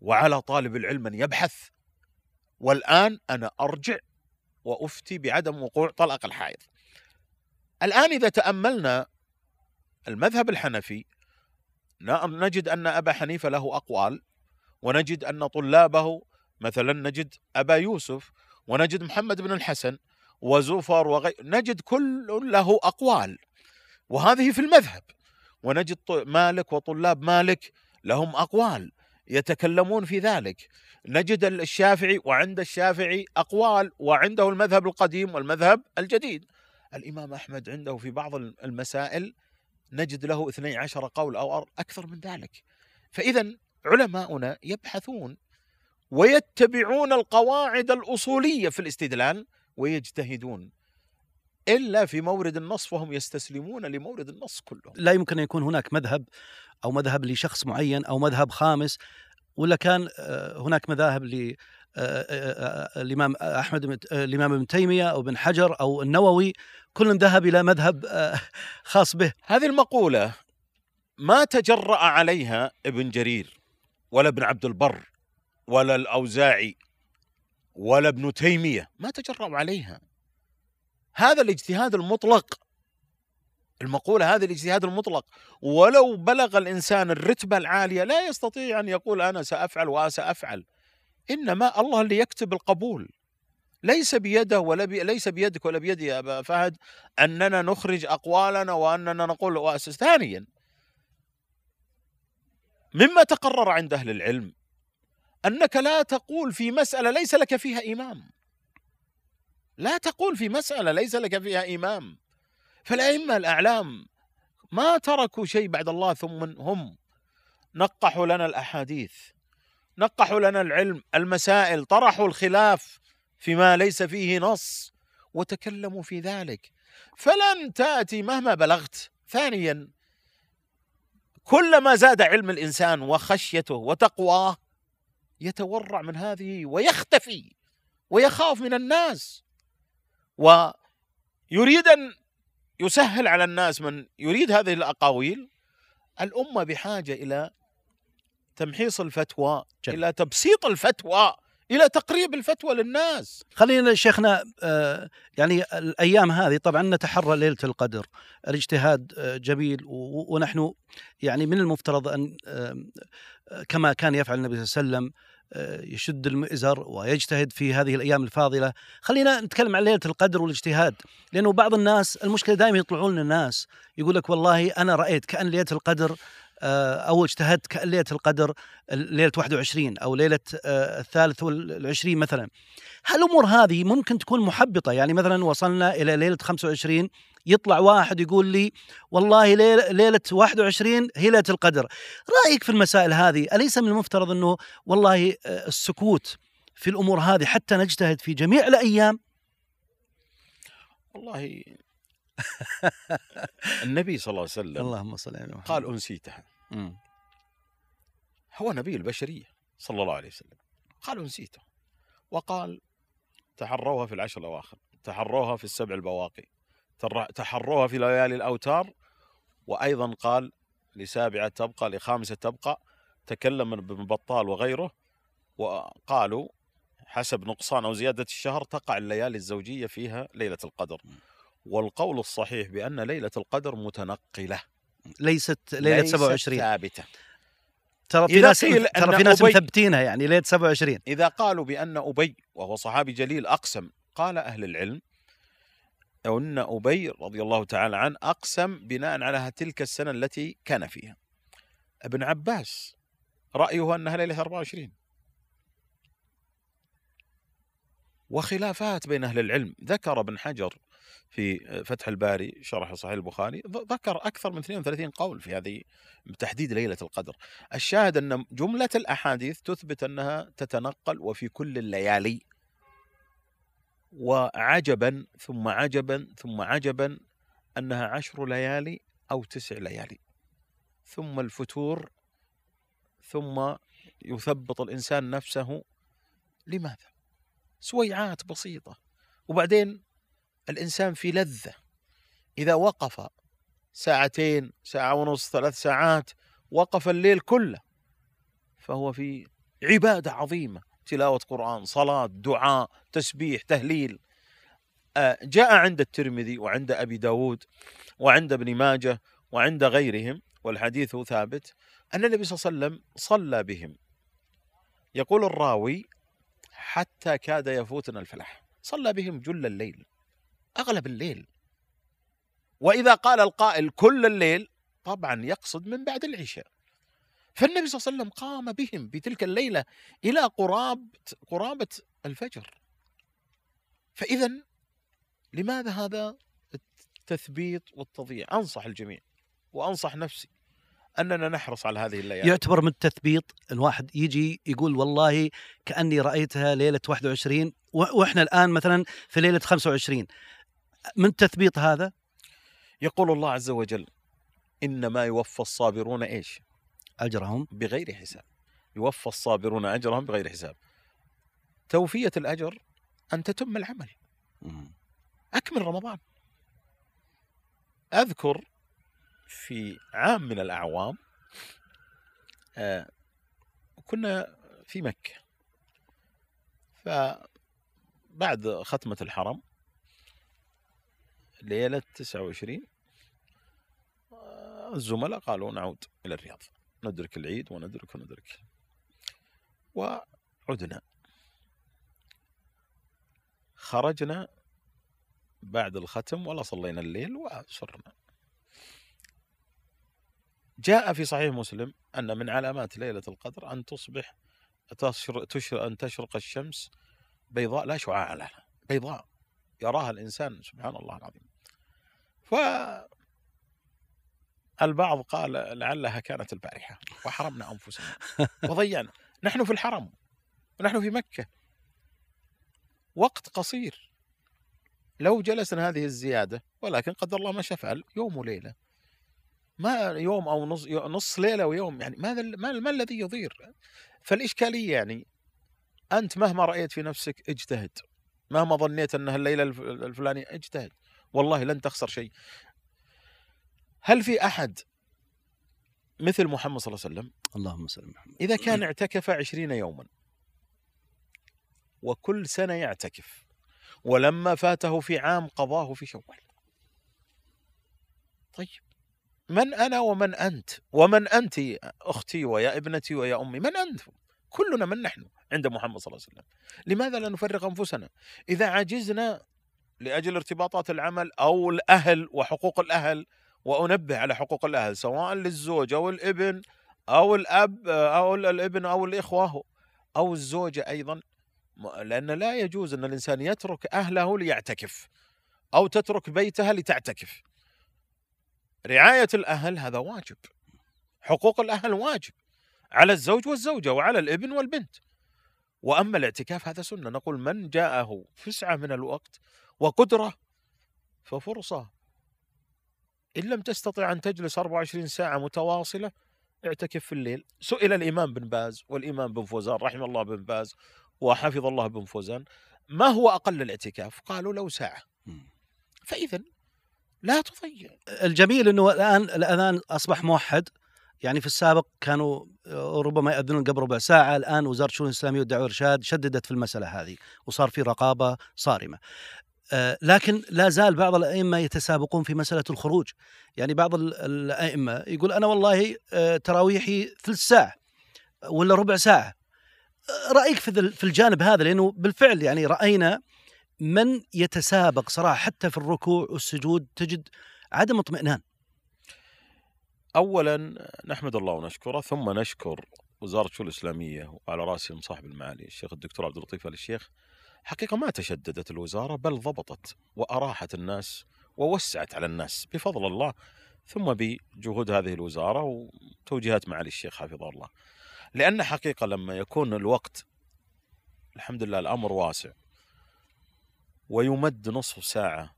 وعلى طالب العلم أن يبحث والآن أنا أرجع وأفتي بعدم وقوع طلاق الحائض. الآن إذا تأملنا المذهب الحنفي نجد أن أبا حنيفة له أقوال ونجد أن طلابه مثلا نجد أبا يوسف ونجد محمد بن الحسن وزفر وغير نجد كل له أقوال وهذه في المذهب ونجد مالك وطلاب مالك لهم أقوال يتكلمون في ذلك. نجد الشافعي وعند الشافعي أقوال وعنده المذهب القديم والمذهب الجديد. الإمام أحمد عنده في بعض المسائل نجد له 12 قول أو أكثر من ذلك. فإذا علماؤنا يبحثون ويتبعون القواعد الأصولية في الاستدلال ويجتهدون إلا في مورد النص فهم يستسلمون لمورد النص كله. لا يمكن أن يكون هناك مذهب أو مذهب لشخص معين أو مذهب خامس ولا كان آه، هناك مذاهب ل آه، آه، الإمام أحمد الإمام ابن تيمية أو ابن حجر أو النووي كل ذهب إلى مذهب خاص به. هذه المقولة ما تجرأ عليها ابن جرير ولا ابن عبد البر ولا الأوزاعي ولا ابن تيمية. ما تجرأوا عليها. هذا الاجتهاد المطلق. المقولة هذا الاجتهاد المطلق. ولو بلغ الإنسان الرتبة العالية لا يستطيع أن يقول أنا سأفعل وسأفعل. إنما الله اللي يكتب القبول. ليس بيده ولا بي ليس بيدك ولا بيدي يا أبا فهد أننا نخرج أقوالنا وأننا نقول وأسس. ثانيا مما تقرر عند أهل العلم أنك لا تقول في مسألة ليس لك فيها إمام. لا تقول في مسألة ليس لك فيها إمام. فالأئمة الأعلام ما تركوا شيء بعد الله ثم هم نقحوا لنا الأحاديث نقحوا لنا العلم المسائل طرحوا الخلاف فيما ليس فيه نص وتكلموا في ذلك. فلن تأتي مهما بلغت. ثانيا كلما زاد علم الإنسان وخشيته وتقواه يتورع من هذه ويختفي ويخاف من الناس. ويريد أن يسهل على الناس من يريد هذه الأقاويل. الأمة بحاجة إلى تمحيص الفتوى جميل. إلى تبسيط الفتوى إلى تقريب الفتوى للناس. خلينا شيخنا آه، يعني الأيام هذه طبعا نتحرى ليلة القدر. الاجتهاد آه، جميل ونحن يعني من المفترض أن كما كان يفعل النبي صلى الله عليه وسلم آه، يشد المئزر ويجتهد في هذه الأيام الفاضلة. خلينا نتكلم عن ليلة القدر والاجتهاد لأنه بعض الناس المشكلة دائما يطلعون الناس يقول لك والله أنا رأيت كأن ليلة القدر آه، أو اجتهدت كأن ليلة القدر ليلة 21 أو ليلة آه، الثالث والعشرين مثلا. هالامور هذه ممكن تكون محبطة؟ يعني مثلا وصلنا إلى ليلة 25 يطلع واحد يقول لي والله ليلة ليله 21 هي ليلة القدر. رأيك في المسائل هذه؟ أليس من المفترض أنه والله آه، السكوت في الأمور هذه حتى نجتهد في جميع الأيام؟ والله النبي صلى الله عليه وسلم اللهم صل على محمد. قال أنسيتها. مم. هو نبي البشرية صلى الله عليه وسلم. قال أنسيتها وقال تحروها في العشر الأواخر تحروها في السبع البواقي. تحروها في ليالي الأوتار. وأيضا قال لسابعة تبقى لخامسة تبقى تكلم ابن بطال وغيره وقالوا حسب نقصان أو زيادة الشهر تقع الليالي الزوجية فيها ليلة القدر. والقول الصحيح بأن ليلة القدر متنقلة. ليست ليلة ليست 27 ثابتة. ترى في ناس ترى في ناس مثبتينها يعني ليلة 27 إذا قالوا بأن أبي وهو صحابي جليل أقسم قال أهل العلم أن أبي رضي الله تعالى عنه أقسم بناء على تلك السنة التي كان فيها. ابن عباس رأيه أنها ليلة 24 وخلافات بين أهل العلم. ذكر ابن حجر في فتح الباري شرح صحيح البخاري ذكر أكثر من 32 قول في هذه تحديد ليلة القدر. الشاهد أن جملة الأحاديث تثبت أنها تتنقل وفي كل الليالي. وعجبا ثم عجبا ثم عجبا أنها عشر ليالي أو تسع ليالي. ثم الفتور ثم يثبط الإنسان نفسه لماذا؟ سويعات بسيطة. وبعدين الإنسان في لذة. إذا وقف ساعتين ساعة ونص ثلاث ساعات وقف الليل كله فهو في عبادة عظيمة. تلاوة قرآن صلاة دعاء تسبيح تهليل. آه، جاء عند الترمذي وعند أبي داود وعند ابن ماجه وعند غيرهم والحديث ثابت أن النبي صلى الله عليه وسلم صلى بهم. يقول الراوي حتى كاد يفوتنا الفلاح. صلى بهم جل الليل أغلب الليل. وإذا قال القائل كل الليل طبعا يقصد من بعد العشاء. فالنبي صلى الله عليه وسلم قام بهم بتلك الليلة إلى قراب قرابة الفجر. فإذا لماذا هذا التثبيط والتضييع؟ أنصح الجميع وأنصح نفسي أننا نحرص على هذه الليالي. يعتبر من التثبيط الواحد يجي يقول والله كأني رأيتها ليلة 21 و- وإحنا الآن مثلا في ليلة 25 من التثبيط هذا؟ يقول الله عز وجل إنما يوفى الصابرون إيش؟ أجرهم بغير حساب. يوفى الصابرون أجرهم بغير حساب. توفية الأجر أن تتم العمل. أكمل رمضان. أذكر في عام من الأعوام آه، كنا في مكة. بعد ختمة الحرم ليلة 29 آه، الزملاء قالوا نعود إلى الرياض. ندرك العيد وندرك وندرك. وعدنا. خرجنا بعد الختم ولا صلينا الليل وصرنا جاء في صحيح مسلم أن من علامات ليلة القدر أن تصبح تشر أن تشرق الشمس بيضاء لا شعاع لها بيضاء يراها الإنسان سبحان الله العظيم. ف البعض قال لعلها كانت البارحة وحرمنا أنفسنا وضيعنا. نحن في الحرم ونحن في مكة. وقت قصير. لو جلسنا هذه الزيادة ولكن قدر الله ما شاء يوم وليلة. ما يوم أو نص, نص ليلة ويوم يعني ماذا ما, ما الذي يضير؟ فالإشكالية يعني أنت مهما رأيت في نفسك اجتهد. مهما ظنيت أنها الليلة الفلانية اجتهد. والله لن تخسر شيء. هل في أحد مثل محمد صلى الله عليه وسلم؟ اللهم صل محمد. إذا كان اعتكف عشرين يوما وكل سنة يعتكف ولما فاته في عام قضاه في شوال. طيب من أنا ومن أنت؟ ومن أنت أختي ويا ابنتي ويا أمي؟ من أنت؟ كلنا من نحن عند محمد صلى الله عليه وسلم. لماذا لا نفرغ أنفسنا؟ إذا عجزنا لأجل ارتباطات العمل أو الأهل وحقوق الأهل وأنبه على حقوق الأهل سواء للزوج أو الإبن أو الأب أو الإبن أو الإخوة أو الزوجة أيضا. لأن لا يجوز أن الإنسان يترك أهله ليعتكف أو تترك بيتها لتعتكف. رعاية الأهل هذا واجب. حقوق الأهل واجب على الزوج والزوجة وعلى الإبن والبنت. وأما الاعتكاف هذا سنة. نقول من جاءه فسعة من الوقت وقدرة ففرصة. إن لم تستطع أن تجلس 24 ساعة متواصلة اعتكف في الليل. سئل الإمام بن باز والإمام بن فوزان رحمه الله بن باز وحفظ الله بن فوزان ما هو أقل الاعتكاف؟ قالوا لو ساعة. فإذا لا تضيع. الجميل أنه الآن الأذان أصبح موحد. يعني في السابق كانوا ربما يأذنون قبل ربع ساعة الآن وزارة الشؤون الإسلامية والدعوة والإرشاد شددت في المسألة هذه وصار في رقابة صارمة. آه، لكن لا زال بعض الأئمة يتسابقون في مسألة الخروج. يعني بعض الأئمة يقول أنا والله آه، تراويحي ثلث ساعة ولا ربع ساعة. آه، رأيك في الجانب هذا؟ لأنه بالفعل يعني رأينا من يتسابق صراحة حتى في الركوع والسجود تجد عدم اطمئنان. اولا نحمد الله ونشكره ثم نشكر وزارة الشؤون الإسلامية وعلى رأسهم صاحب المعالي الشيخ الدكتور عبد اللطيف آل الشيخ حقيقة ما تشددت الوزارة بل ضبطت وأراحت الناس ووسعت على الناس بفضل الله ثم بجهود هذه الوزارة وتوجيهات معالي الشيخ حفظه الله. لأن حقيقة لما يكون الوقت الحمد لله الأمر واسع ويمد نصف ساعة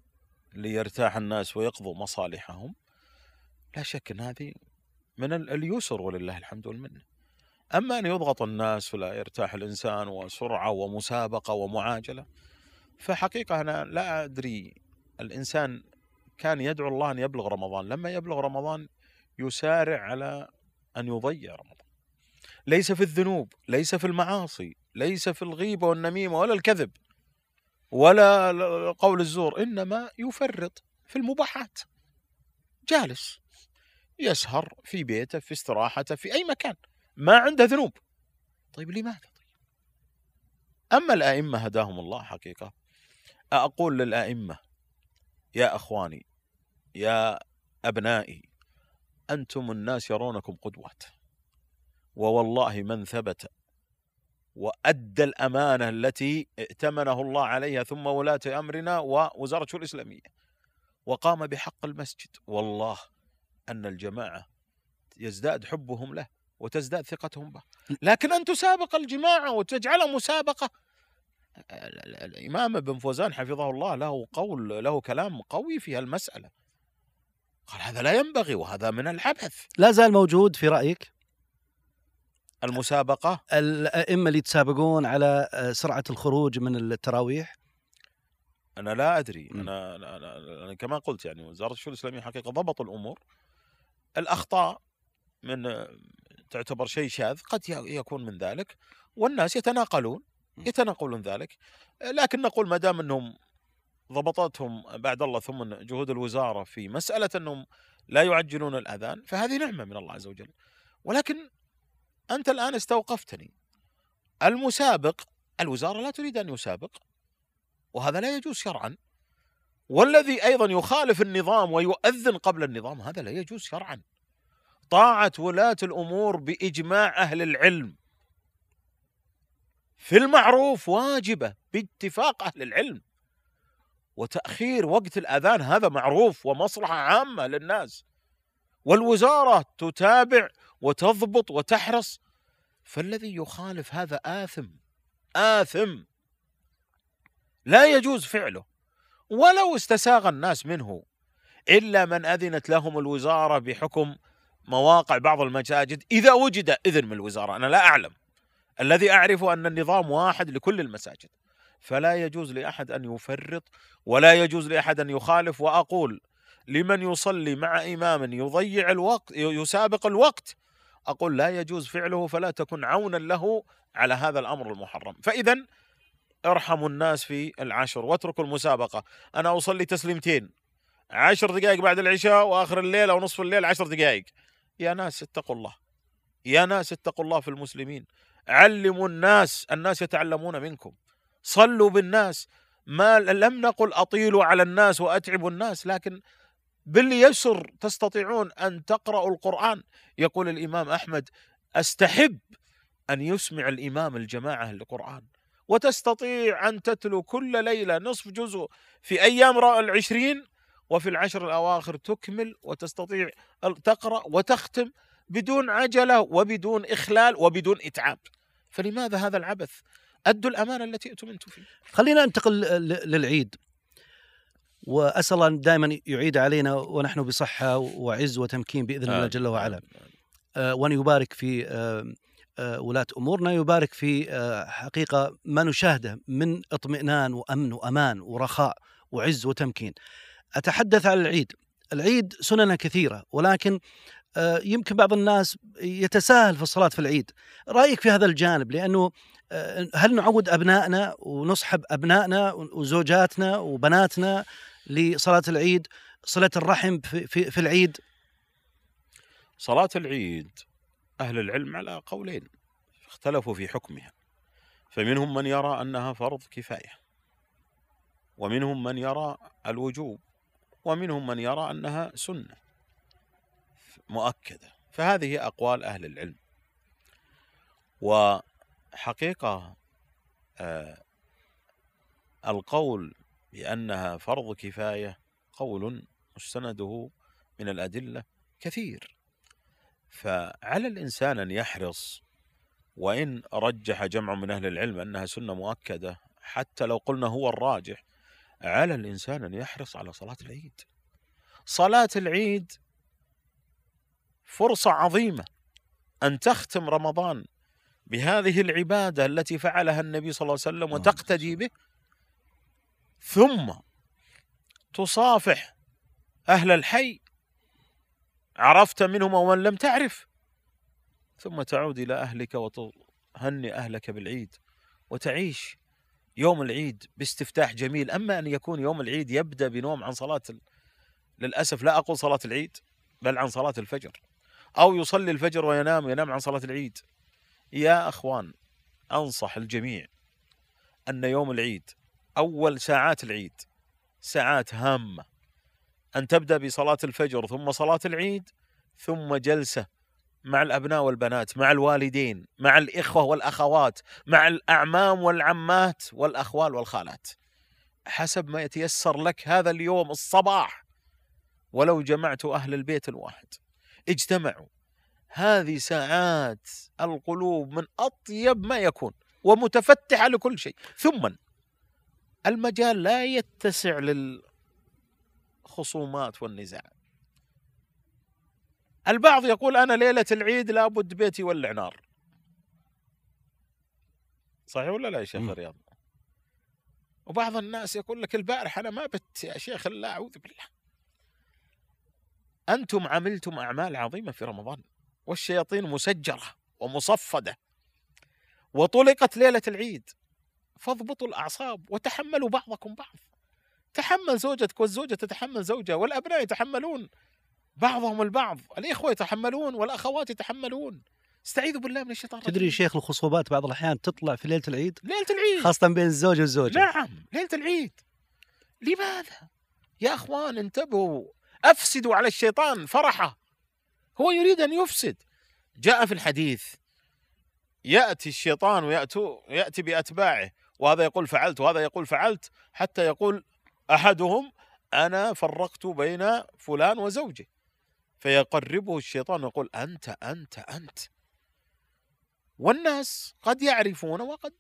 ليرتاح الناس ويقضوا مصالحهم لا شك إن هذه من اليسر ولله الحمد والمنة. أما أن يضغط الناس ولا يرتاح الإنسان وسرعة ومسابقة ومعاجلة فحقيقة أنا لا أدري الإنسان كان يدعو الله أن يبلغ رمضان، لما يبلغ رمضان يسارع على أن يضيع رمضان. ليس في الذنوب، ليس في المعاصي، ليس في الغيبه والنميمة ولا الكذب ولا قول الزور، إنما يفرط في المباحات. جالس يسهر في بيته في استراحته في أي مكان ما عنده ذنوب. طيب لماذا طيب؟ أما الأئمة هداهم الله حقيقة. أقول للأئمة يا أخواني يا أبنائي أنتم الناس يرونكم قدوات ووالله من ثبت وأدى الأمانة التي ائتمنه الله عليها ثم ولاة أمرنا ووزارة الإسلامية وقام بحق المسجد. والله أن الجماعة يزداد حبهم له. وتزداد ثقتهم به لكن أن تسابق الجماعة وتجعلها مسابقة. الإمام ابن فوزان حفظه الله له قول له كلام قوي في المسألة قال هذا لا ينبغي وهذا من العبث لا زال موجود في رأيك؟ المسابقة؟ الأئمة اللي يتسابقون على سرعة الخروج من التراويح؟ أنا لا أدري. أنا, أنا, أنا, أنا كما قلت يعني وزارة الشؤون الإسلامية حقيقة ضبطوا الأمور. الأخطاء من تعتبر شيء شاذ قد يكون من ذلك والناس يتناقلون يتناقلون ذلك. لكن نقول ما دام إنهم ضبطتهم بعد الله ثم جهود الوزارة في مسألة إنهم لا يعجلون الأذان فهذه نعمة من الله عز وجل. ولكن أنت الآن استوقفتني. المسابق الوزارة لا تريد أن يسابق وهذا لا يجوز شرعا. والذي أيضا يخالف النظام ويؤذن قبل النظام هذا لا يجوز شرعا. طاعة ولاة الأمور بإجماع أهل العلم. في المعروف واجبة باتفاق أهل العلم. وتأخير وقت الأذان هذا معروف ومصلحة عامة للناس. والوزارة تتابع وتضبط وتحرص. فالذي يخالف هذا آثم آثم لا يجوز فعله. ولو استساغ الناس منه إلا من أذنت لهم الوزارة بحكم مواقع بعض المساجد إذا وجد إذن من الوزارة. أنا لا أعلم. الذي أعرف أن النظام واحد لكل المساجد. فلا يجوز لأحد أن يفرط ولا يجوز لأحد أن يخالف وأقول لمن يصلي مع إمام يضيع الوقت يسابق الوقت أقول لا يجوز فعله فلا تكن عونا له على هذا الأمر المحرم. فإذا ارحموا الناس في العشر واتركوا المسابقة. أنا أصلي تسليمتين. عشر دقائق بعد العشاء وآخر الليل أو نصف الليل عشر دقائق. يا ناس اتقوا الله يا ناس اتقوا الله في المسلمين. علموا الناس الناس يتعلمون منكم. صلوا بالناس. ما لم نقل أطيلوا على الناس وأتعبوا الناس لكن باليسر تستطيعون أن تقرأوا القرآن. يقول الإمام أحمد أستحب أن يسمع الإمام الجماعة القرآن. وتستطيع أن تتلو كل ليلة نصف جزء في أيام العشرين وفي العشر الأواخر تكمل وتستطيع تقرأ وتختم بدون عجلة وبدون إخلال وبدون إتعاب. فلماذا هذا العبث؟ أدوا الأمانة التي أؤتمنتم فيه خلينا ننتقل للعيد. وأسأل الله دائما يعيد علينا ونحن بصحة وعز وتمكين بإذن الله جل وعلا. آه، وأن يبارك في آه، آه، ولاة أمورنا يبارك في حقيقة ما نشاهده من اطمئنان وأمن وأمان ورخاء وعز وتمكين. أتحدث عن العيد، العيد سننة كثيرة ولكن يمكن بعض الناس يتساهل في الصلاة في العيد، رأيك في هذا الجانب؟ لأنه هل نعود أبنائنا ونصحب أبنائنا وزوجاتنا وبناتنا لصلاة العيد صلة الرحم في, في العيد؟ صلاة العيد أهل العلم على قولين اختلفوا في حكمها. فمنهم من يرى أنها فرض كفاية ومنهم من يرى الوجوب. ومنهم من يرى أنها سنة. مؤكدة. فهذه أقوال أهل العلم. وحقيقة آه القول بأنها فرض كفاية قول مستنده من الأدلة كثير. فعلى الإنسان أن يحرص وإن رجح جمع من أهل العلم أنها سنة مؤكدة حتى لو قلنا هو الراجح على الإنسان أن يحرص على صلاة العيد. صلاة العيد فرصة عظيمة أن تختم رمضان بهذه العبادة التي فعلها النبي صلى الله عليه وسلم وتقتدي به. ثم تصافح أهل الحي عرفت منهم ومن لم تعرف ثم تعود إلى أهلك وتهني أهلك بالعيد وتعيش. يوم العيد باستفتاح جميل. أما أن يكون يوم العيد يبدأ بنوم عن صلاة للأسف لا أقول صلاة العيد بل عن صلاة الفجر. أو يصلي الفجر وينام ينام عن صلاة العيد. يا أخوان أنصح الجميع أن يوم العيد أول ساعات العيد ساعات هامة أن تبدأ بصلاة الفجر ثم صلاة العيد ثم جلسة مع الأبناء والبنات مع الوالدين مع الإخوة والأخوات مع الأعمام والعمات والأخوال والخالات. حسب ما يتيسر لك هذا اليوم الصباح ولو جمعت أهل البيت الواحد. اجتمعوا. هذه ساعات القلوب من أطيب ما يكون ومتفتحة لكل شيء. ثم المجال لا يتسع للخصومات والنزاع. البعض يقول أنا ليلة العيد لابد بيتي يولع نار صحيح ولا لا يا شيخ رياض وبعض الناس يقول لك البارح أنا ما بت يا شيخ الله أعوذ بالله. أنتم عملتم أعمال عظيمة في رمضان والشياطين مسجرة ومصفدة وطلقت ليلة العيد. فاضبطوا الأعصاب وتحملوا بعضكم بعض. تحمل زوجتك والزوجة تتحمل زوجها والأبناء يتحملون. بعضهم البعض. الإخوة يتحملون والأخوات يتحملون. استعيذوا بالله من الشيطان تدري. شيخ الخصوبات بعض الأحيان تطلع في ليلة العيد؟ ليلة العيد. خاصة بين الزوج والزوجة. نعم ليلة العيد. لماذا؟ يا أخوان انتبهوا. أفسدوا على الشيطان فرحة. هو يريد أن يفسد. جاء في الحديث يأتي الشيطان وياتي يأتي بأتباعه. وهذا يقول فعلت وهذا يقول فعلت حتى يقول أحدهم أنا فرقت بين فلان وزوجه فيقربه الشيطان ويقول أنت أنت أنت. والناس قد يعرفون وقد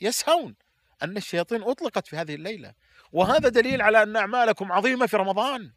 يسهون أن الشياطين أطلقت في هذه الليلة وهذا دليل على أن أعمالكم عظيمة في رمضان.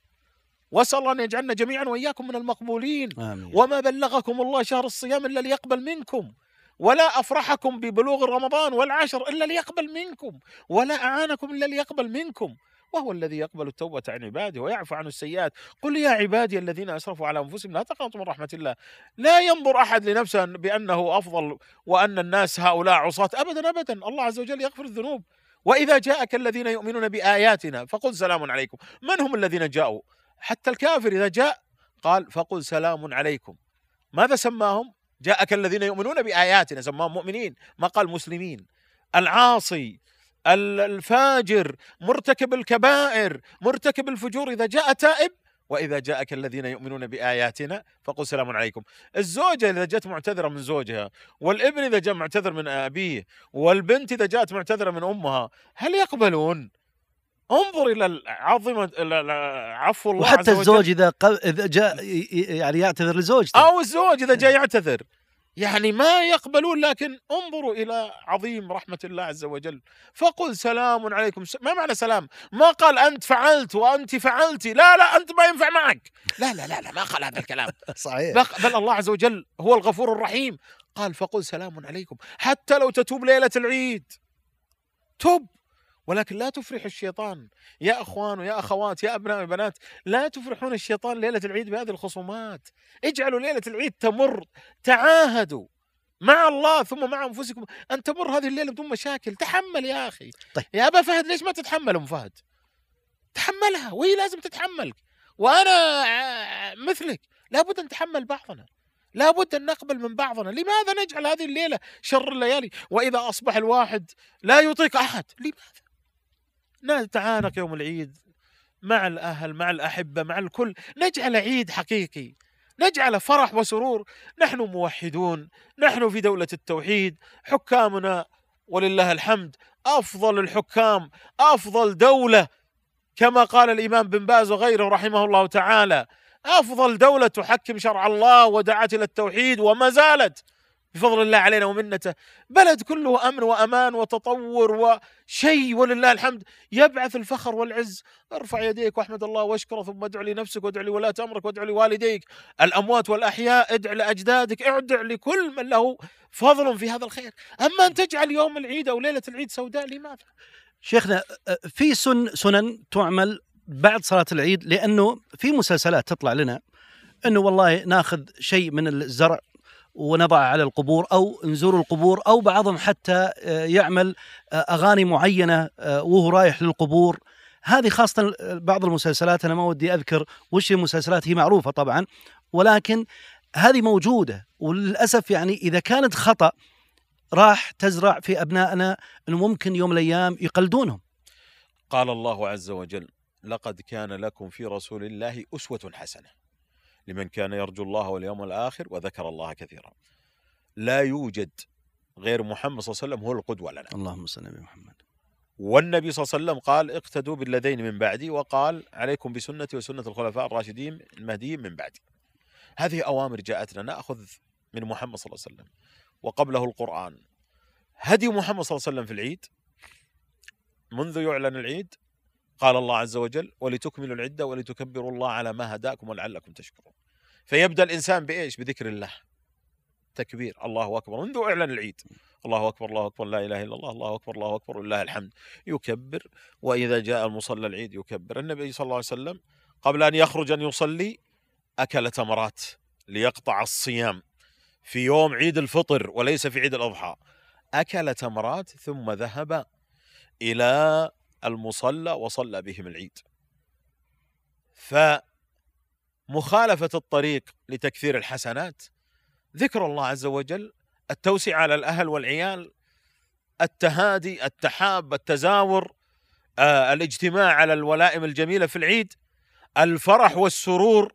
واسال الله أن يجعلنا جميعا وإياكم من المقبولين. آمين. وما بلغكم الله شهر الصيام إلا ليقبل منكم. ولا أفرحكم ببلوغ رمضان والعشر إلا ليقبل منكم. ولا أعانكم إلا ليقبل منكم. وهو الذي يقبل التوبة عن عباده ويعفو عن السيئات. قل يا عبادي الذين أسرفوا على أنفسهم لا تقنطوا من رحمة الله. لا ينظر أحد لنفسه بأنه أفضل وأن الناس هؤلاء عصاة. أبدا أبدا. الله عز وجل يغفر الذنوب. وإذا جاءك الذين يؤمنون بآياتنا فقل سلام عليكم. من هم الذين جاءوا؟ حتى الكافر إذا جاء قال فقل سلام عليكم. ماذا سماهم؟ جاءك الذين يؤمنون بآياتنا سماهم مؤمنين. ما قال مسلمين. العاصي ال- الفاجر مرتكب الكبائر مرتكب الفجور إذا جاء تائب وإذا جاءك الذين يؤمنون بآياتنا فقل سلام عليكم. الزوجة إذا جاءت معتذرة من زوجها والابن إذا جاء معتذر من أبيه والبنت إذا جاءت معتذرة من أمها هل يقبلون؟ انظر إلى العظمة إلى ال- عفو الله عز وحتى وجل. الزوج إذا قل... إذا جاء يعني يعتذر لزوجته. أو الزوج إذا جاء يعتذر. يعني ما يقبلون لكن انظروا إلى عظيم رحمة الله عز وجل. فقل سلام عليكم. ما معنى سلام؟ ما قال أنت فعلت وأنت فعلتي. لا لا أنت ما ينفع معك. لا لا لا, لا ما قال هذا الكلام. صحيح. بل الله عز وجل هو الغفور الرحيم. قال فقل سلام عليكم. حتى لو تتوب ليلة العيد. تب ولكن لا تفرح الشيطان. يا إخوان ويا أخوات يا أبناء وبنات لا تفرحون الشيطان ليلة العيد بهذه الخصومات. اجعلوا ليلة العيد تمر. تعاهدوا مع الله ثم مع أنفسكم أن تمر هذه الليلة بدون مشاكل. تحمل يا أخي. طيب. يا أبا فهد ليش ما تتحمل أم فهد؟ تحملها وهي لازم تتحملك. وأنا مثلك. لابد أن نتحمل بعضنا. لابد أن نقبل من بعضنا. لماذا نجعل هذه الليلة شر الليالي؟ وإذا أصبح الواحد لا يطيق أحد. لماذا؟ نتعانق يوم العيد مع الأهل مع الأحبة مع الكل. نجعل عيد حقيقي. نجعل فرح وسرور. نحن موحدون. نحن في دولة التوحيد. حكامنا ولله الحمد. أفضل الحكام أفضل دولة. كما قال الإمام بن باز وغيره رحمه الله تعالى أفضل دولة تحكم شرع الله ودعت إلى التوحيد وما زالت. بفضل الله علينا ومنته. بلد كله أمن وأمان وتطور وشيء ولله الحمد. يبعث الفخر والعز. ارفع يديك وأحمد الله واشكره ثم ادع لنفسك وادع لولاة أمرك وادع لوالديك. الأموات والأحياء ادع لأجدادك. ادع لكل من له فضل في هذا الخير. أما أن تجعل يوم العيد أو ليلة العيد سوداء لماذا؟ شيخنا في سن سنن تعمل بعد صلاة العيد لأنه في مسلسلات تطلع لنا إنه والله ناخذ شيء من الزرع ونضعه على القبور أو نزور القبور أو بعضهم حتى آه، يعمل آه، أغاني معينة آه، وهو رايح للقبور. هذه خاصة بعض المسلسلات أنا ما ودي أذكر وش المسلسلات هي معروفة طبعا ولكن هذه موجودة. وللأسف يعني إذا كانت خطأ راح تزرع في أبنائنا إنه ممكن يوم من الأيام يقلدونهم. قال الله عز وجل لقد كان لكم في رسول الله أسوة حسنة. لمن كان يرجو الله واليوم الآخر وذكر الله كثيرا. لا يوجد غير محمد صلى الله عليه وسلم هو القدوة لنا. اللهم صل على محمد. والنبي صلى الله عليه وسلم قال اقتدوا بالذين من بعدي وقال عليكم بسنتي وسنة الخلفاء الراشدين المهديين من بعدي. هذه أوامر جاءتنا نأخذ من محمد صلى الله عليه وسلم وقبله القرآن. هدي محمد صلى الله عليه وسلم في العيد. منذ يعلن العيد قال الله عز وجل ولتكملوا العدة ولتكبروا الله على ما هداكم ولعلكم تشكرون. فيبدأ الإنسان بإيش؟ بذكر الله. تكبير. الله أكبر. منذ إعلان العيد. الله أكبر الله أكبر لا إله إلا الله. الله أكبر الله أكبر ولله الحمد. يكبر. وإذا جاء المصلى العيد يكبر. النبي صلى الله عليه وسلم قبل أن يخرج أن يصلي أكل تمرات ليقطع الصيام في يوم عيد الفطر وليس في عيد الأضحى. أكل تمرات ثم ذهب إلى المصلى وصلى بهم العيد. فمخالفة الطريق لتكثير الحسنات ذكر الله عز وجل التوسعة على الأهل والعيال التهادي التحاب التزاور آه، الاجتماع على الولائم الجميلة في العيد الفرح والسرور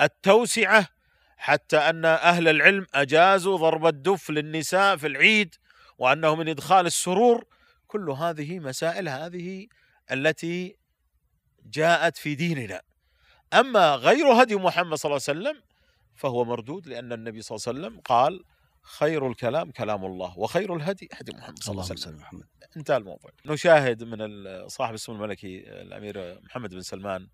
التوسعة حتى أن أهل العلم أجازوا ضرب الدف للنساء في العيد وأنه من إدخال السرور كل هذه مسائل هذه التي جاءت في ديننا. أما غير هدي محمد صلى الله عليه وسلم فهو مردود لأن النبي صلى الله عليه وسلم قال خير الكلام كلام الله وخير الهدي هدي محمد صلى الله عليه وسلم. محمد. انتهى الموضوع. نشاهد من صاحب السمو الملكي الأمير محمد بن سلمان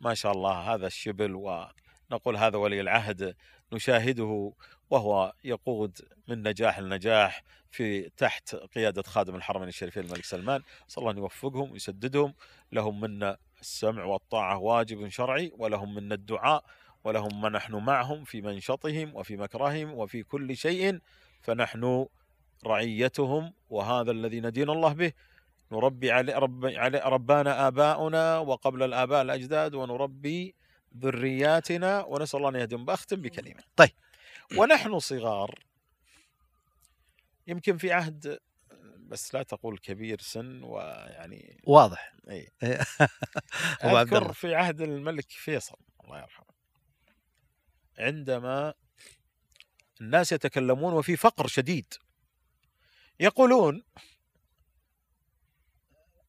ما شاء الله هذا الشبل ونقول هذا ولي العهد نشاهده وهو يقود من نجاح لنجاح في تحت قيادة خادم الحرمين الشريفين الملك سلمان. صلى الله أن يوفقهم ويسددهم لهم منا السمع والطاعة واجب شرعي ولهم منا الدعاء ولهم ما نحن معهم في منشطهم وفي مكرههم وفي كل شيء. فنحن رعيتهم وهذا الذي ندين الله به. نربي علي رب علي ربانا آباؤنا وقبل الآباء الأجداد ونربي ذرياتنا ونسأل الله أن يهديهم. بختم بكلمة. طيب. ونحن صغار. يمكن في عهد بس لا تقول كبير سن ويعني واضح. إي. أذكر في عهد الملك فيصل الله يرحمه عندما الناس يتكلمون وفي فقر شديد. يقولون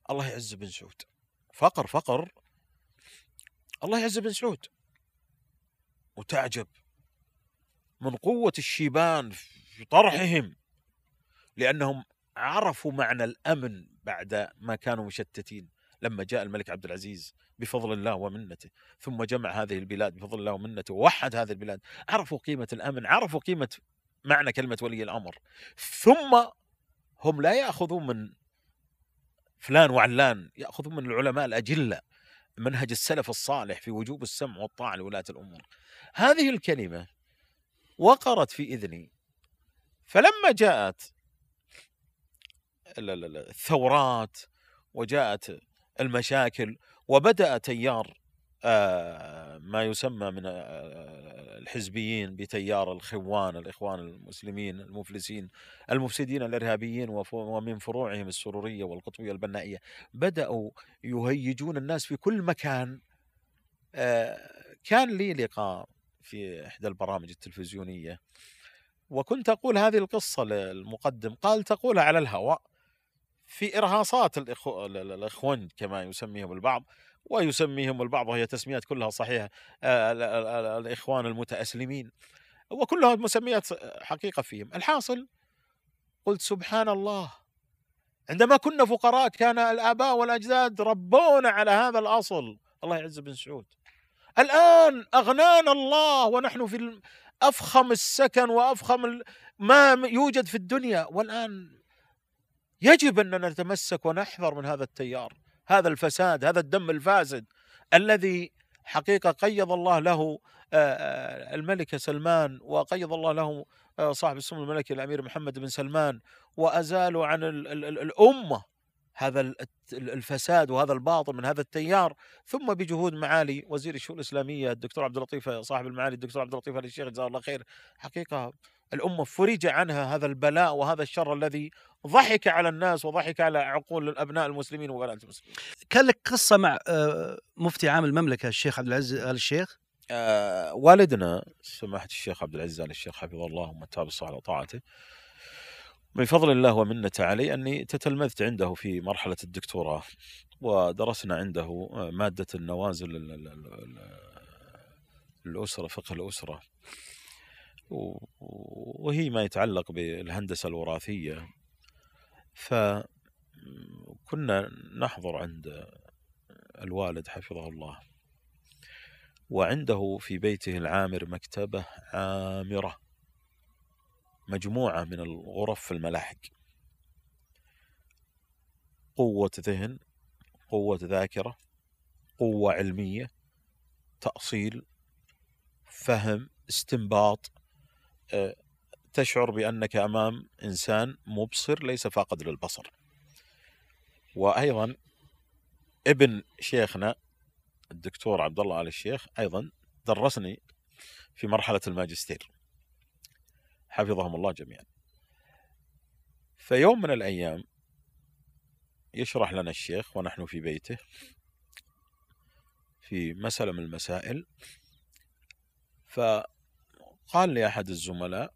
الله يعز بن سعود. فقر فقر. الله يعز بن سعود. وتعجب. من قوة الشيبان في طرحهم لأنهم عرفوا معنى الأمن بعد ما كانوا مشتتين. لما جاء الملك عبد العزيز بفضل الله ومنته ثم جمع هذه البلاد بفضل الله ومنته ووحد هذه البلاد عرفوا قيمة الأمن عرفوا قيمة معنى كلمة ولي الأمر. ثم هم لا يأخذون من فلان وعلان يأخذون من العلماء الأجلة منهج السلف الصالح في وجوب السمع والطاعة لولاة الأمور. هذه الكلمة وقرت في إذني. فلما جاءت ال- ال- ال- الثورات وجاءت المشاكل وبدأ تيار آه، ما يسمى من آه، الحزبيين بتيار الخوان الإخوان المسلمين المفلسين المفسدين الإرهابيين وف- ومن فروعهم السرورية والقطبية البنائية. بدأوا يهيجون الناس في كل مكان. آه، كان لي لقاء في إحدى البرامج التلفزيونية. وكنت أقول هذه القصة للمقدم قال تقولها على الهواء في إرهاصات الإخو... ال- ال- الإخوان كما يسميهم البعض ويسميهم البعض وهي تسميات كلها صحيحة آه، ال- ال- ال- الإخوان المتأسلمين. وكلها مسميات حقيقة فيهم. الحاصل قلت سبحان الله عندما كنا فقراء كان الآباء والأجداد ربونا على هذا الأصل. الله يعز بن سعود. الآن أغنانا الله ونحن في أفخم السكن وأفخم ما يوجد في الدنيا. والآن يجب أن نتمسك ونحذر من هذا التيار هذا الفساد هذا الدم الفاسد الذي حقيقة قيض الله له آه، آه، الملك سلمان وقيض الله له آه، صاحب السمو الملكي الأمير محمد بن سلمان وأزالوا عن ال- ال- ال- الأمة. هذا ال- الفساد وهذا الباطل من هذا التيار ثم بجهود معالي وزير الشؤون الإسلامية الدكتور عبد اللطيف صاحب المعالي الدكتور عبد اللطيف آل الشيخ جزاه الله خير. حقيقة الأمة فرج عنها هذا البلاء وهذا الشر الذي ضحك على الناس وضحك على عقول الأبناء المسلمين وبنات المسلمين. كان لك قصة مع آه، مفتي عام المملكة الشيخ عبد العزيز آل الشيخ؟ آه والدنا سماحة الشيخ عبد العزيز آل الشيخ حفظه الله ومتى بالصحة وطاعته من فضل الله ومنته علي أني تتلمذت عنده في مرحلة الدكتوراه ودرسنا عنده آه، مادة النوازل ال- ال- ال- ال- الأسرة فقه الأسرة. وهي ما يتعلق بالهندسة الوراثية. فكنا نحضر عند الوالد حفظه الله. وعنده في بيته العامر مكتبة عامرة. مجموعة من الغرف في الملاحق قوة ذهن قوة ذاكرة قوة علمية تأصيل فهم استنباط آه، تشعر بأنك أمام إنسان مبصر ليس فاقد للبصر. وأيضا ابن شيخنا الدكتور عبد الله آل الشيخ أيضا درسني في مرحلة الماجستير. حفظهم الله جميعا. فيوم من الأيام يشرح لنا الشيخ ونحن في بيته في مسألة من المسائل فقال لأحد الزملاء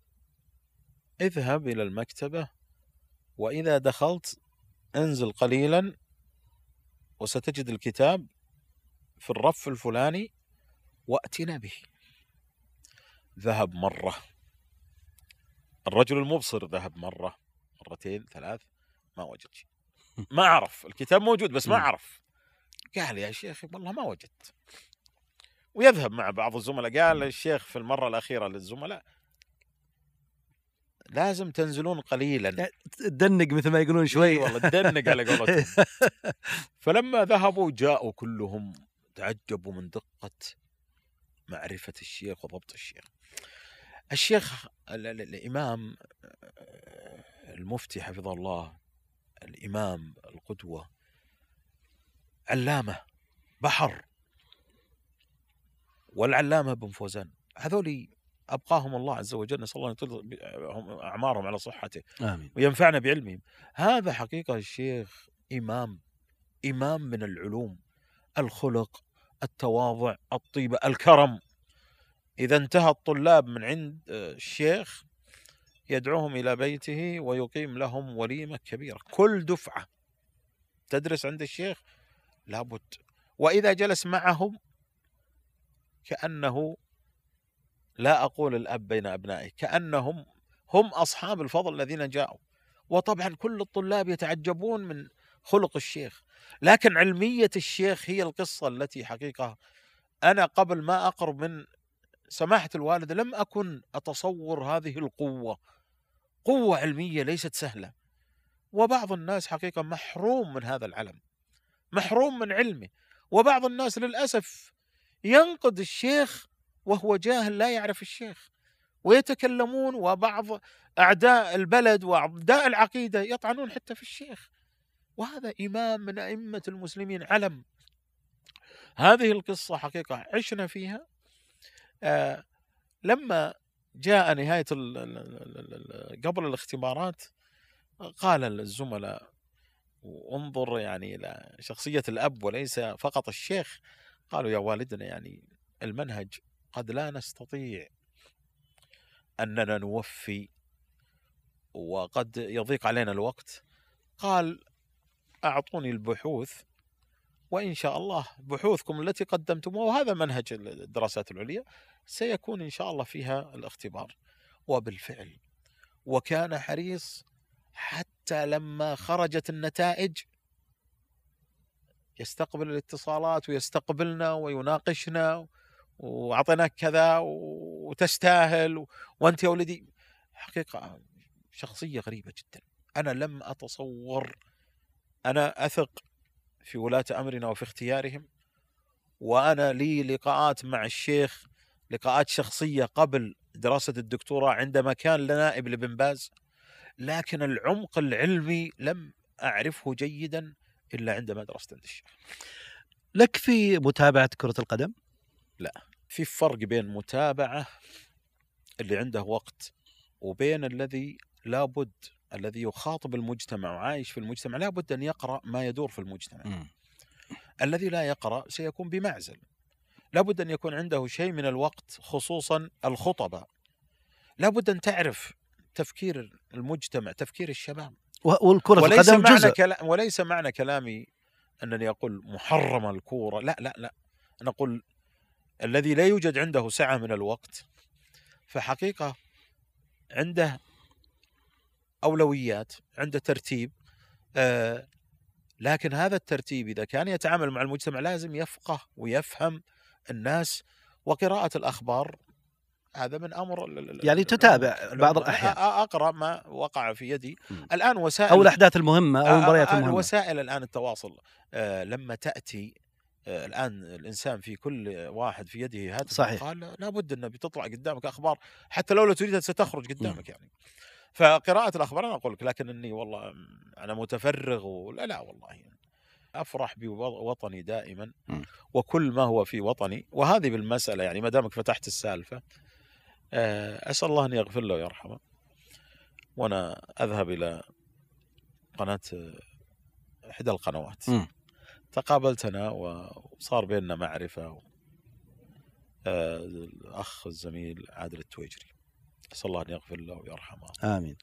اذهب إلى المكتبة وإذا دخلت انزل قليلا وستجد الكتاب في الرف الفلاني وأتنا به ذهب مرة الرجل المبصر ذهب مرة مرتين ثلاث ما وجد شيء. ما عرف الكتاب موجود بس ما مم. عرف قال يا شيخ والله ما وجدت. ويذهب مع بعض الزملاء قال الشيخ في المرة الأخيرة للزملاء لازم تنزلون قليلا. تدنق مثل ما يقولون شوي. والله تدنق على قولتهم. فلما ذهبوا جاءوا كلهم تعجبوا من دقة معرفة الشيخ وضبط الشيخ. الشيخ ال- ال- الإمام آه، المفتي حفظه الله الإمام القدوة علامة بحر. والعلامة بن فوزان. هذولي أبقاهم الله عز وجل نسأل الله أن يطيل ب- هم- أعمارهم على صحته آمين. وينفعنا بعلمهم. هذا حقيقة الشيخ إمام إمام من العلوم الخلق التواضع الطيبة الكرم. إذا انتهى الطلاب من عند آه، الشيخ يدعوهم إلى بيته ويقيم لهم وليمة كبيرة كل دفعة تدرس عند الشيخ لابد. وإذا جلس معهم كأنه لا أقول الأب بين أبنائه كأنهم هم أصحاب الفضل الذين جاءوا. وطبعا كل الطلاب يتعجبون من خلق الشيخ. لكن علمية الشيخ هي القصة التي حقيقة أنا قبل ما أقرب من سماحة الوالد لم أكن أتصور هذه القوة. قوة علمية ليست سهلة. وبعض الناس حقيقة محروم من هذا العلم محروم من علمه. وبعض الناس للأسف ينقد الشيخ وهو جاهل لا يعرف الشيخ. ويتكلمون وبعض أعداء البلد وأعداء العقيدة يطعنون حتى في الشيخ. وهذا إمام من أئمة المسلمين علم. هذه القصة حقيقة عشنا فيها. لما جاء نهاية ال ال ال ال قبل الاختبارات قال الزملاء انظر يعني إلى شخصية الأب وليس فقط الشيخ. قالوا يا والدنا يعني المنهج قد لا نستطيع أننا نوفي وقد يضيق علينا الوقت. قال أعطوني البحوث وإن شاء الله بحوثكم التي قدمتموها وهذا منهج الدراسات العليا سيكون إن شاء الله فيها الاختبار. وبالفعل وكان حريص حتى لما خرجت النتائج يستقبل الاتصالات ويستقبلنا ويناقشنا وأعطيناك كذا وتستاهل وأنت يا ولدي. حقيقة شخصية غريبة جدا. أنا لم أتصور أنا أثق في ولاة أمرنا وفي اختيارهم. وأنا لي لقاءات مع الشيخ لقاءات شخصية قبل دراسة الدكتوراه عندما كان نائب لبن باز لكن العمق العلمي لم أعرفه جيدا إلا عندما درست عند الشيخ. لك في متابعة كرة القدم؟ في فرق بين متابعة اللي عنده وقت وبين الذي لابد الذي يخاطب المجتمع وعايش في المجتمع لابد أن يقرأ ما يدور في المجتمع. مم. الذي لا يقرأ سيكون بمعزل. لابد أن يكون عنده شيء من الوقت خصوصا الخطباء لابد أن تعرف تفكير المجتمع تفكير الشباب. و- والكرة وليس القدم معنى جزء. كلا وليس معنى كلامي أنني أقول محرمه الكورة. لا لا لا. أنا أقول الذي لا يوجد عنده سعة من الوقت فحقيقة عنده أولويات عنده ترتيب آه لكن هذا الترتيب إذا كان يتعامل مع المجتمع لازم يفقه ويفهم الناس وقراءة الأخبار هذا من أمر يعني تتابع. بعض أ- أقرأ ما وقع في يدي مم. الآن وسائل أو الأحداث المهمة أو آه، المباريات آه، المهمة وسائل الآن التواصل آه، لما تأتي آه، الآن الإنسان في كل واحد في يده هاتف صحيح. قال لابد انه بتطلع قدامك أخبار حتى لو لا تريدها ستخرج قدامك يعني فقراءة الأخبار أنا أقول لك لكن إني والله أنا متفرغ ولا لا والله أفرح بوطني دائما مم. وكل ما هو في وطني وهذه بالمسألة يعني ما دامك فتحت السالفة آه، أسأل الله أن يغفر له ويرحمه وأنا أذهب إلى قناة إحدى القنوات مم. تقابلتنا وصار بيننا معرفة. آه، الأخ الزميل عادل التويجري أسأل الله أن يغفر له ويرحمه. آمين.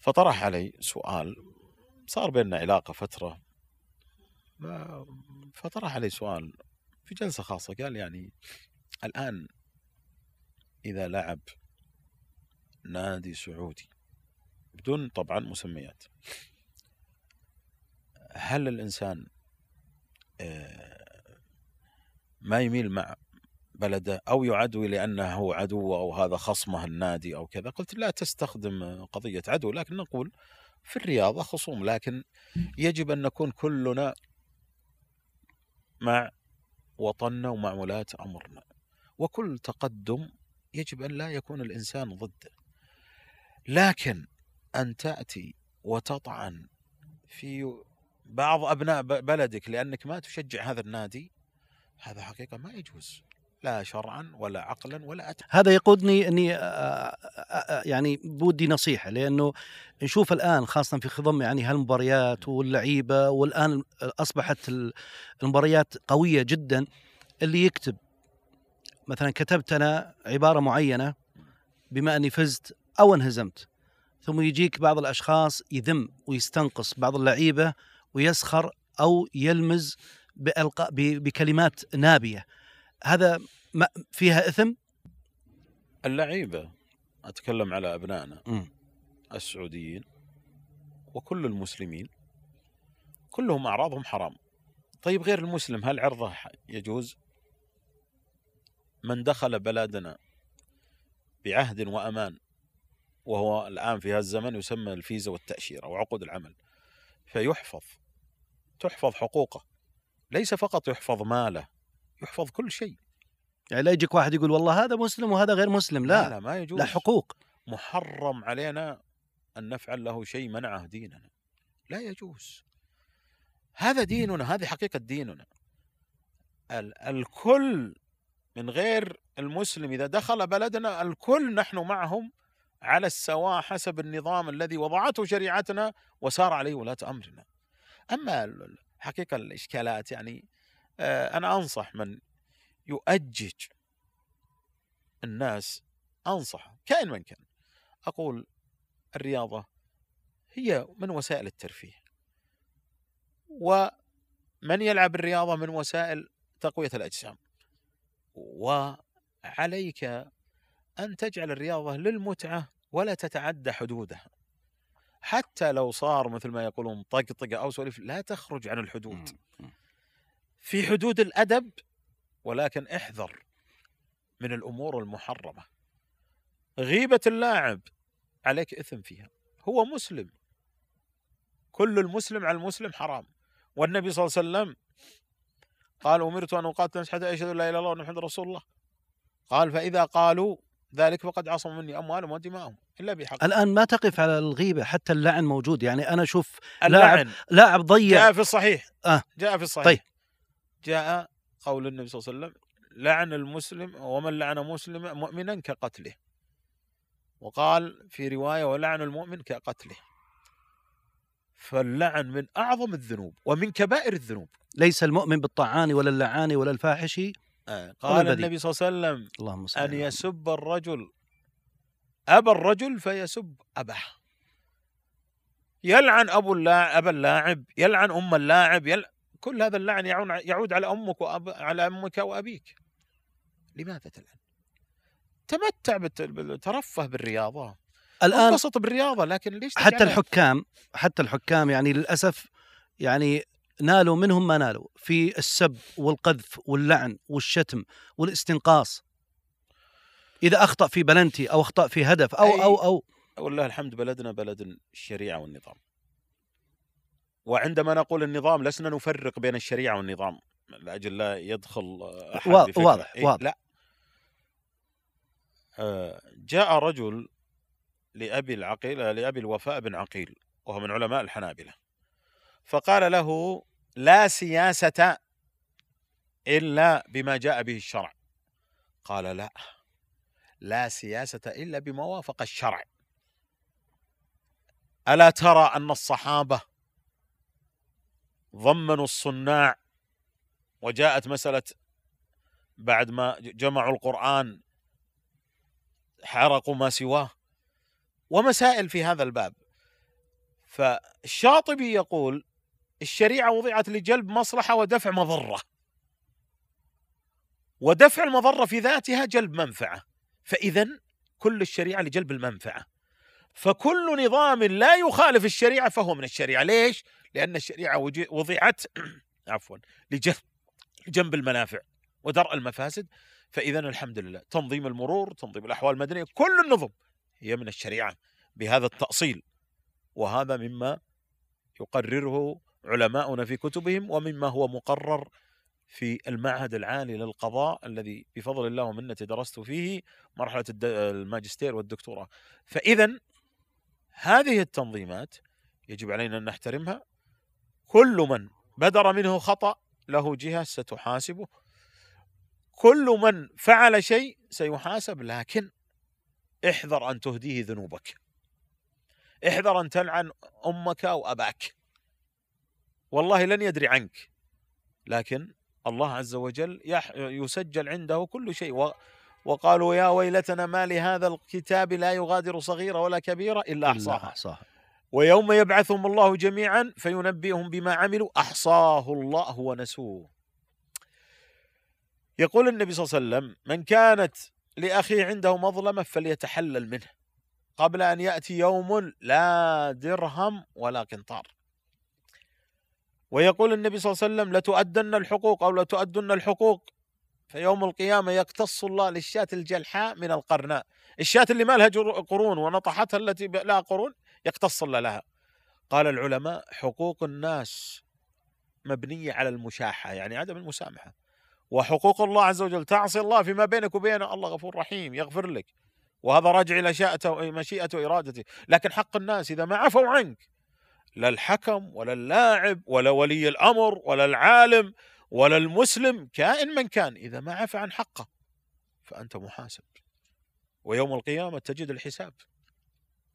فطرح علي سؤال صار بيننا علاقة فترة. ما- فطرح علي سؤال في جلسة خاصة. قال يعني الآن إذا لعب نادي سعودي بدون طبعا مسميات هل الإنسان آه، ما يميل مع بلده أو يعدوي لأنه هو عدو أو هذا خصمه النادي أو كذا. قلت لا تستخدم قضية عدو لكن نقول في الرياضة خصوم. لكن يجب أن نكون كلنا مع وطننا ومع ولاة أمرنا. وكل تقدم يجب أن لا يكون الإنسان ضده لكن أن تأتي وتطعن في بعض أبناء ب- بلدك لأنك ما تشجع هذا النادي هذا حقيقة ما يجوز. لا شرعا ولا عقلا ولا أت... هذا يقودني إني يعني بودي نصيحة لأنه نشوف الآن خاصه في خضم يعني هالمباريات واللعيبة والآن أصبحت ال- المباريات قوية جدا اللي يكتب. مثلا كتبت أنا عبارة معينة بما أني فزت أو انهزمت ثم يجيك بعض الأشخاص يذم ويستنقص بعض اللعيبة ويسخر أو يلمز بكلمات نابية. هذا ما فيها إثم؟ اللعيبة أتكلم على أبنائنا. السعوديين وكل المسلمين كلهم أعراضهم حرام. طيب غير المسلم هل عرضه يجوز؟ من دخل بلادنا بعهد وأمان وهو الآن في هذا الزمن يسمى الفيزا والتأشيرة وعقود العمل فيحفظ تحفظ حقوقه. ليس فقط يحفظ ماله. يحفظ كل شيء. يعني لا يجيك واحد يقول والله هذا مسلم وهذا غير مسلم. لا لا, لا ما يجوز. لا حقوق. محرم علينا أن نفعل له شيء منعه ديننا. لا يجوز. هذا ديننا هذه حقيقة ديننا. ال- الكل من غير المسلم إذا دخل بلدنا الكل نحن معهم على السواء حسب النظام الذي وضعته شريعتنا وسار عليه ولاة أمرنا. أما حقيقة الإشكالات يعني أنا أنصح من يؤجج الناس أنصح كائن من كان. أقول الرياضة هي من وسائل الترفيه. ومن يلعب الرياضة من وسائل تقوية الأجسام. وعليك أن تجعل الرياضة للمتعة ولا تتعدى حدودها. حتى لو صار مثل ما يقولون طقطقة أو سواليف لا تخرج عن الحدود. في حدود الأدب ولكن احذر من الأمور المحرمة. غيبة اللاعب عليك إثم فيها. هو مسلم. كل المسلم على المسلم حرام. والنبي صلى الله عليه وسلم قال أمرت أن أقاتل الناس حتى يشهدوا لا إله إلا الله محمد رسول الله. قال فإذا قالوا ذلك فقد عصموا مني أموالهم ودماءهم إلا بحق. الآن ما تقف على الغيبة حتى اللعن موجود؟ يعني أنا أشوف لاعب اللعن لاعب ضيع. جاء في الصحيح. آه. جاء في الصحيح. طيب. جاء قول النبي صلى الله عليه وسلم لعن المسلم ومن لعن مسلما مؤمنا كقتله وقال في رواية ولعن المؤمن كقتله فاللعن من أعظم الذنوب ومن كبائر الذنوب ليس المؤمن بالطعان ولا اللعان ولا الفاحش آه، قال. النبي صلى الله عليه وسلم اللهم محمد. يسب الرجل أبا الرجل فيسب أباه يلعن أبو اللاعب أبا اللاعب يلعن أم اللاعب يل... كل هذا اللعن يعود على أمك وأب... على أمك وأبيك. لماذا تلعن؟ تمتع. بال- ترفه بالرياضة. الآن أنبسط بالرياضة لكن ليش حتى الحكام حتى الحكام يعني للأسف يعني نالوا منهم ما نالوا. في السب والقذف واللعن والشتم والاستنقاص. إذا أخطأ في بلنتي أو أخطأ في هدف أو أي- أو أو والله الحمد بلدنا بلد الشريعه والنظام. وعندما نقول النظام لسنا نفرق بين الشريعة والنظام لأجل لا يدخل أحد وا- بفكرة. واضح- إيه، واضح. لا آه، جاء رجل لأبي العقيل لأبي الوفاء بن عقيل وهو من علماء الحنابلة فقال له لا سياسة إلا بما جاء به الشرع قال لا لا سياسة إلا بما وافق الشرع ألا ترى أن الصحابة ضمنوا الصناع وجاءت مسألة بعد ما جمعوا القرآن حرقوا ما سواه ومسائل في هذا الباب. فالشاطبي يقول الشريعة وضعت لجلب مصلحة ودفع مضرة. ودفع المضرة في ذاتها جلب منفعة. فاذا كل الشريعة لجلب المنفعة. فكل نظام لا يخالف الشريعة فهو من الشريعة. ليش؟ لأن الشريعة وجي- وضعت عفوا لجلب جنب المنافع ودرء المفاسد. فاذا الحمد لله تنظيم المرور تنظيم الأحوال المدنية كل النظم هي من الشريعة بهذا التأصيل. وهذا مما يقرره علماؤنا في كتبهم ومما هو مقرر في المعهد العالي للقضاء الذي بفضل الله ومنته درست فيه مرحلة الد- الماجستير والدكتوراه. فاذا هذه التنظيمات يجب علينا أن نحترمها. كل من بدر منه خطأ له جهة ستحاسبه. كل من فعل شيء سيحاسب لكن احذر أن تهديه ذنوبك. احذر أن تلعن أمك أو أباك. والله لن يدري عنك لكن الله عز وجل يسجل عنده كل شيء. وقالوا يا ويلتنا ما لهذا الكتاب لا يغادر صغيرة ولا كبيرة إلا أحصاها. أحصاها. ويوم يبعثهم الله جميعا فينبئهم بما عملوا أحصاه الله ونسوه. يقول النبي صلى الله عليه وسلم من كانت لأخيه عنده مظلمة فليتحلل منه. قبل أن يأتي يوم لا درهم ولا قنطار. ويقول النبي صلى الله عليه وسلم لتؤدن الحقوق أو لتؤدن الحقوق؟ فيوم القيامة يقتص الله للشاة الجلحاء من القرناء. الشاة اللي ما لها قرون ونطحتها التي لها قرون يقتص الله لها. قال العلماء حقوق الناس مبنية على المشاحة يعني عدم المسامحة. وحقوق الله عز وجل تعصي الله فيما بينك وبينه الله غفور رحيم يغفر لك. وهذا راجع إلى شاءته مشيئته وإرادته لكن حق الناس إذا ما عفوا عنك لا الحكم ولا اللاعب ولا ولي الأمر ولا العالم ولا المسلم كائن من كان إذا ما عفى عن حقه فأنت محاسب. ويوم القيامة تجد الحساب.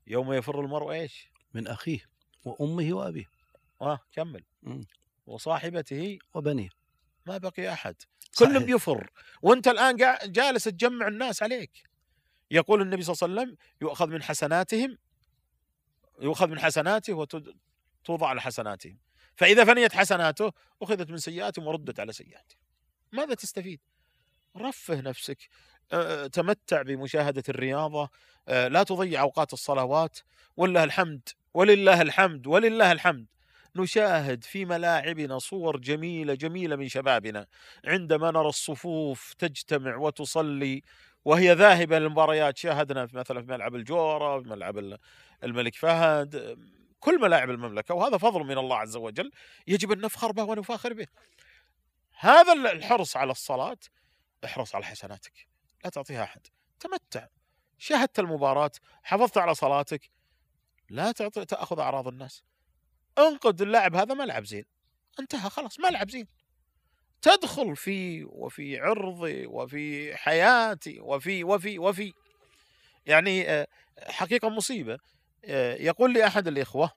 يوم يفر المرء إيش؟ من أخيه وأمه وأبيه. آه كمل. مم. وصاحبته وبنيه. ما بقي أحد. كلهم بيفر وأنت الآن جالس تجمع الناس عليك. يقول النبي صلى الله عليه وسلم يؤخذ من حسناتهم يؤخذ من حسناته وتوضع على حسناتهم. فإذا فنيت حسناته أخذت من سيئاتهم وردت على سيئاتهم ماذا تستفيد؟ رفه نفسك آه، تمتع بمشاهدة الرياضة آه، لا تضيع أوقات الصلوات ولله الحمد ولله الحمد ولله الحمد. نشاهد في ملاعبنا صور جميلة جميلة من شبابنا. عندما نرى الصفوف تجتمع وتصلي وهي ذاهبة للمباريات شاهدنا مثلا في ملعب الجورة في ملعب ال- الملك فهد كل ملاعب المملكة وهذا فضل من الله عز وجل يجب أن نفخر به ونفاخر به. هذا ال- الحرص على الصلاة احرص على حسناتك لا تعطيها أحد. تمتع. شاهدت المباراة حافظت على صلاتك لا تعطي تأخذ أعراض الناس. انقد اللاعب هذا ما لعب زين. انتهى خلاص ما لعب زين. تدخل في وفي عرضي وفي حياتي وفي وفي وفي. يعني آه، حقيقة مصيبة. آه، يقول لي أحد الإخوة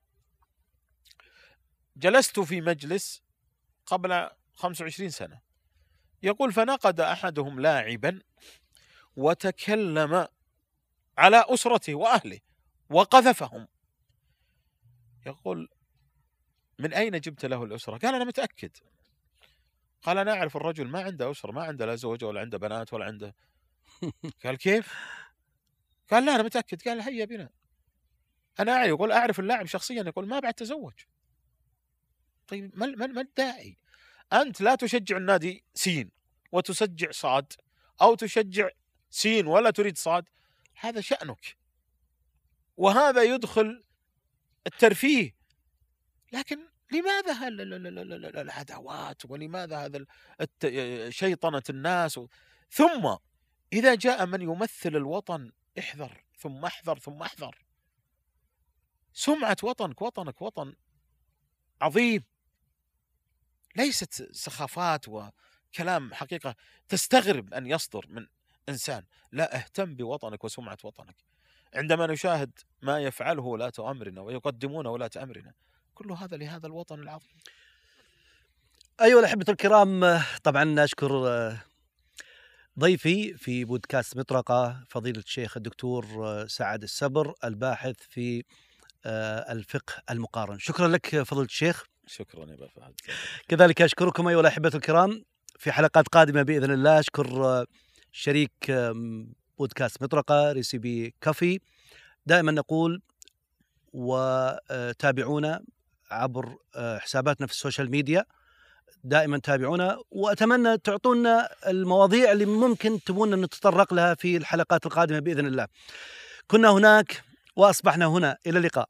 جلست في مجلس قبل 25 سنة. يقول فنقد أحدهم لاعبا وتكلم على أسرته وأهله وقذفهم. يقول من أين جبت له الأسرة؟ قال أنا متأكد. قال أنا أعرف الرجل ما عنده أسرة ما عنده لا زوجة ولا عنده بنات ولا عنده. قال كيف؟ قال لا أنا متأكد. قال هيا بنا. أعرف يقول أعرف اللاعب شخصيا يقول ما بعد تزوج. طيب ما ما الداعي؟ أنت لا تشجع النادي سين وتشجع صاد أو تشجع سين ولا تريد صاد هذا شأنك. وهذا يدخل الترفيه. لكن لماذا العداوات؟ ولماذا هذا شيطنة الناس؟ ثم إذا جاء من يمثل الوطن احذر ثم احذر ثم احذر. سمعة وطنك وطنك وطن عظيم. ليست سخافات وكلام حقيقة تستغرب أن يصدر من إنسان. لا اهتم بوطنك وسمعة وطنك. عندما نشاهد ما يفعله ولاة أمرنا ويقدمون ولاة أمرنا كل هذا لهذا الوطن العظيم. أيها الأحبة الكرام طبعا اشكر آه، ضيفي في بودكاست مطرقة فضيلة الشيخ الدكتور آه، سعد السبر الباحث في الفقه المقارن. شكرا لك فضيلة الشيخ. شكرا يا فهد. كذلك أشكركم أيها الأحبة الكرام في حلقات قادمة بإذن الله. أشكر آه، شريك بودكاست مطرقة Recipe Coffee. دائما نقول وتابعونا عبر آه، حساباتنا في ال social media. دائما تابعونا. وأتمنى تعطونا المواضيع اللي ممكن تبون نتطرق لها في الحلقات القادمة بإذن الله. كنا هناك وأصبحنا هنا إلى اللقاء.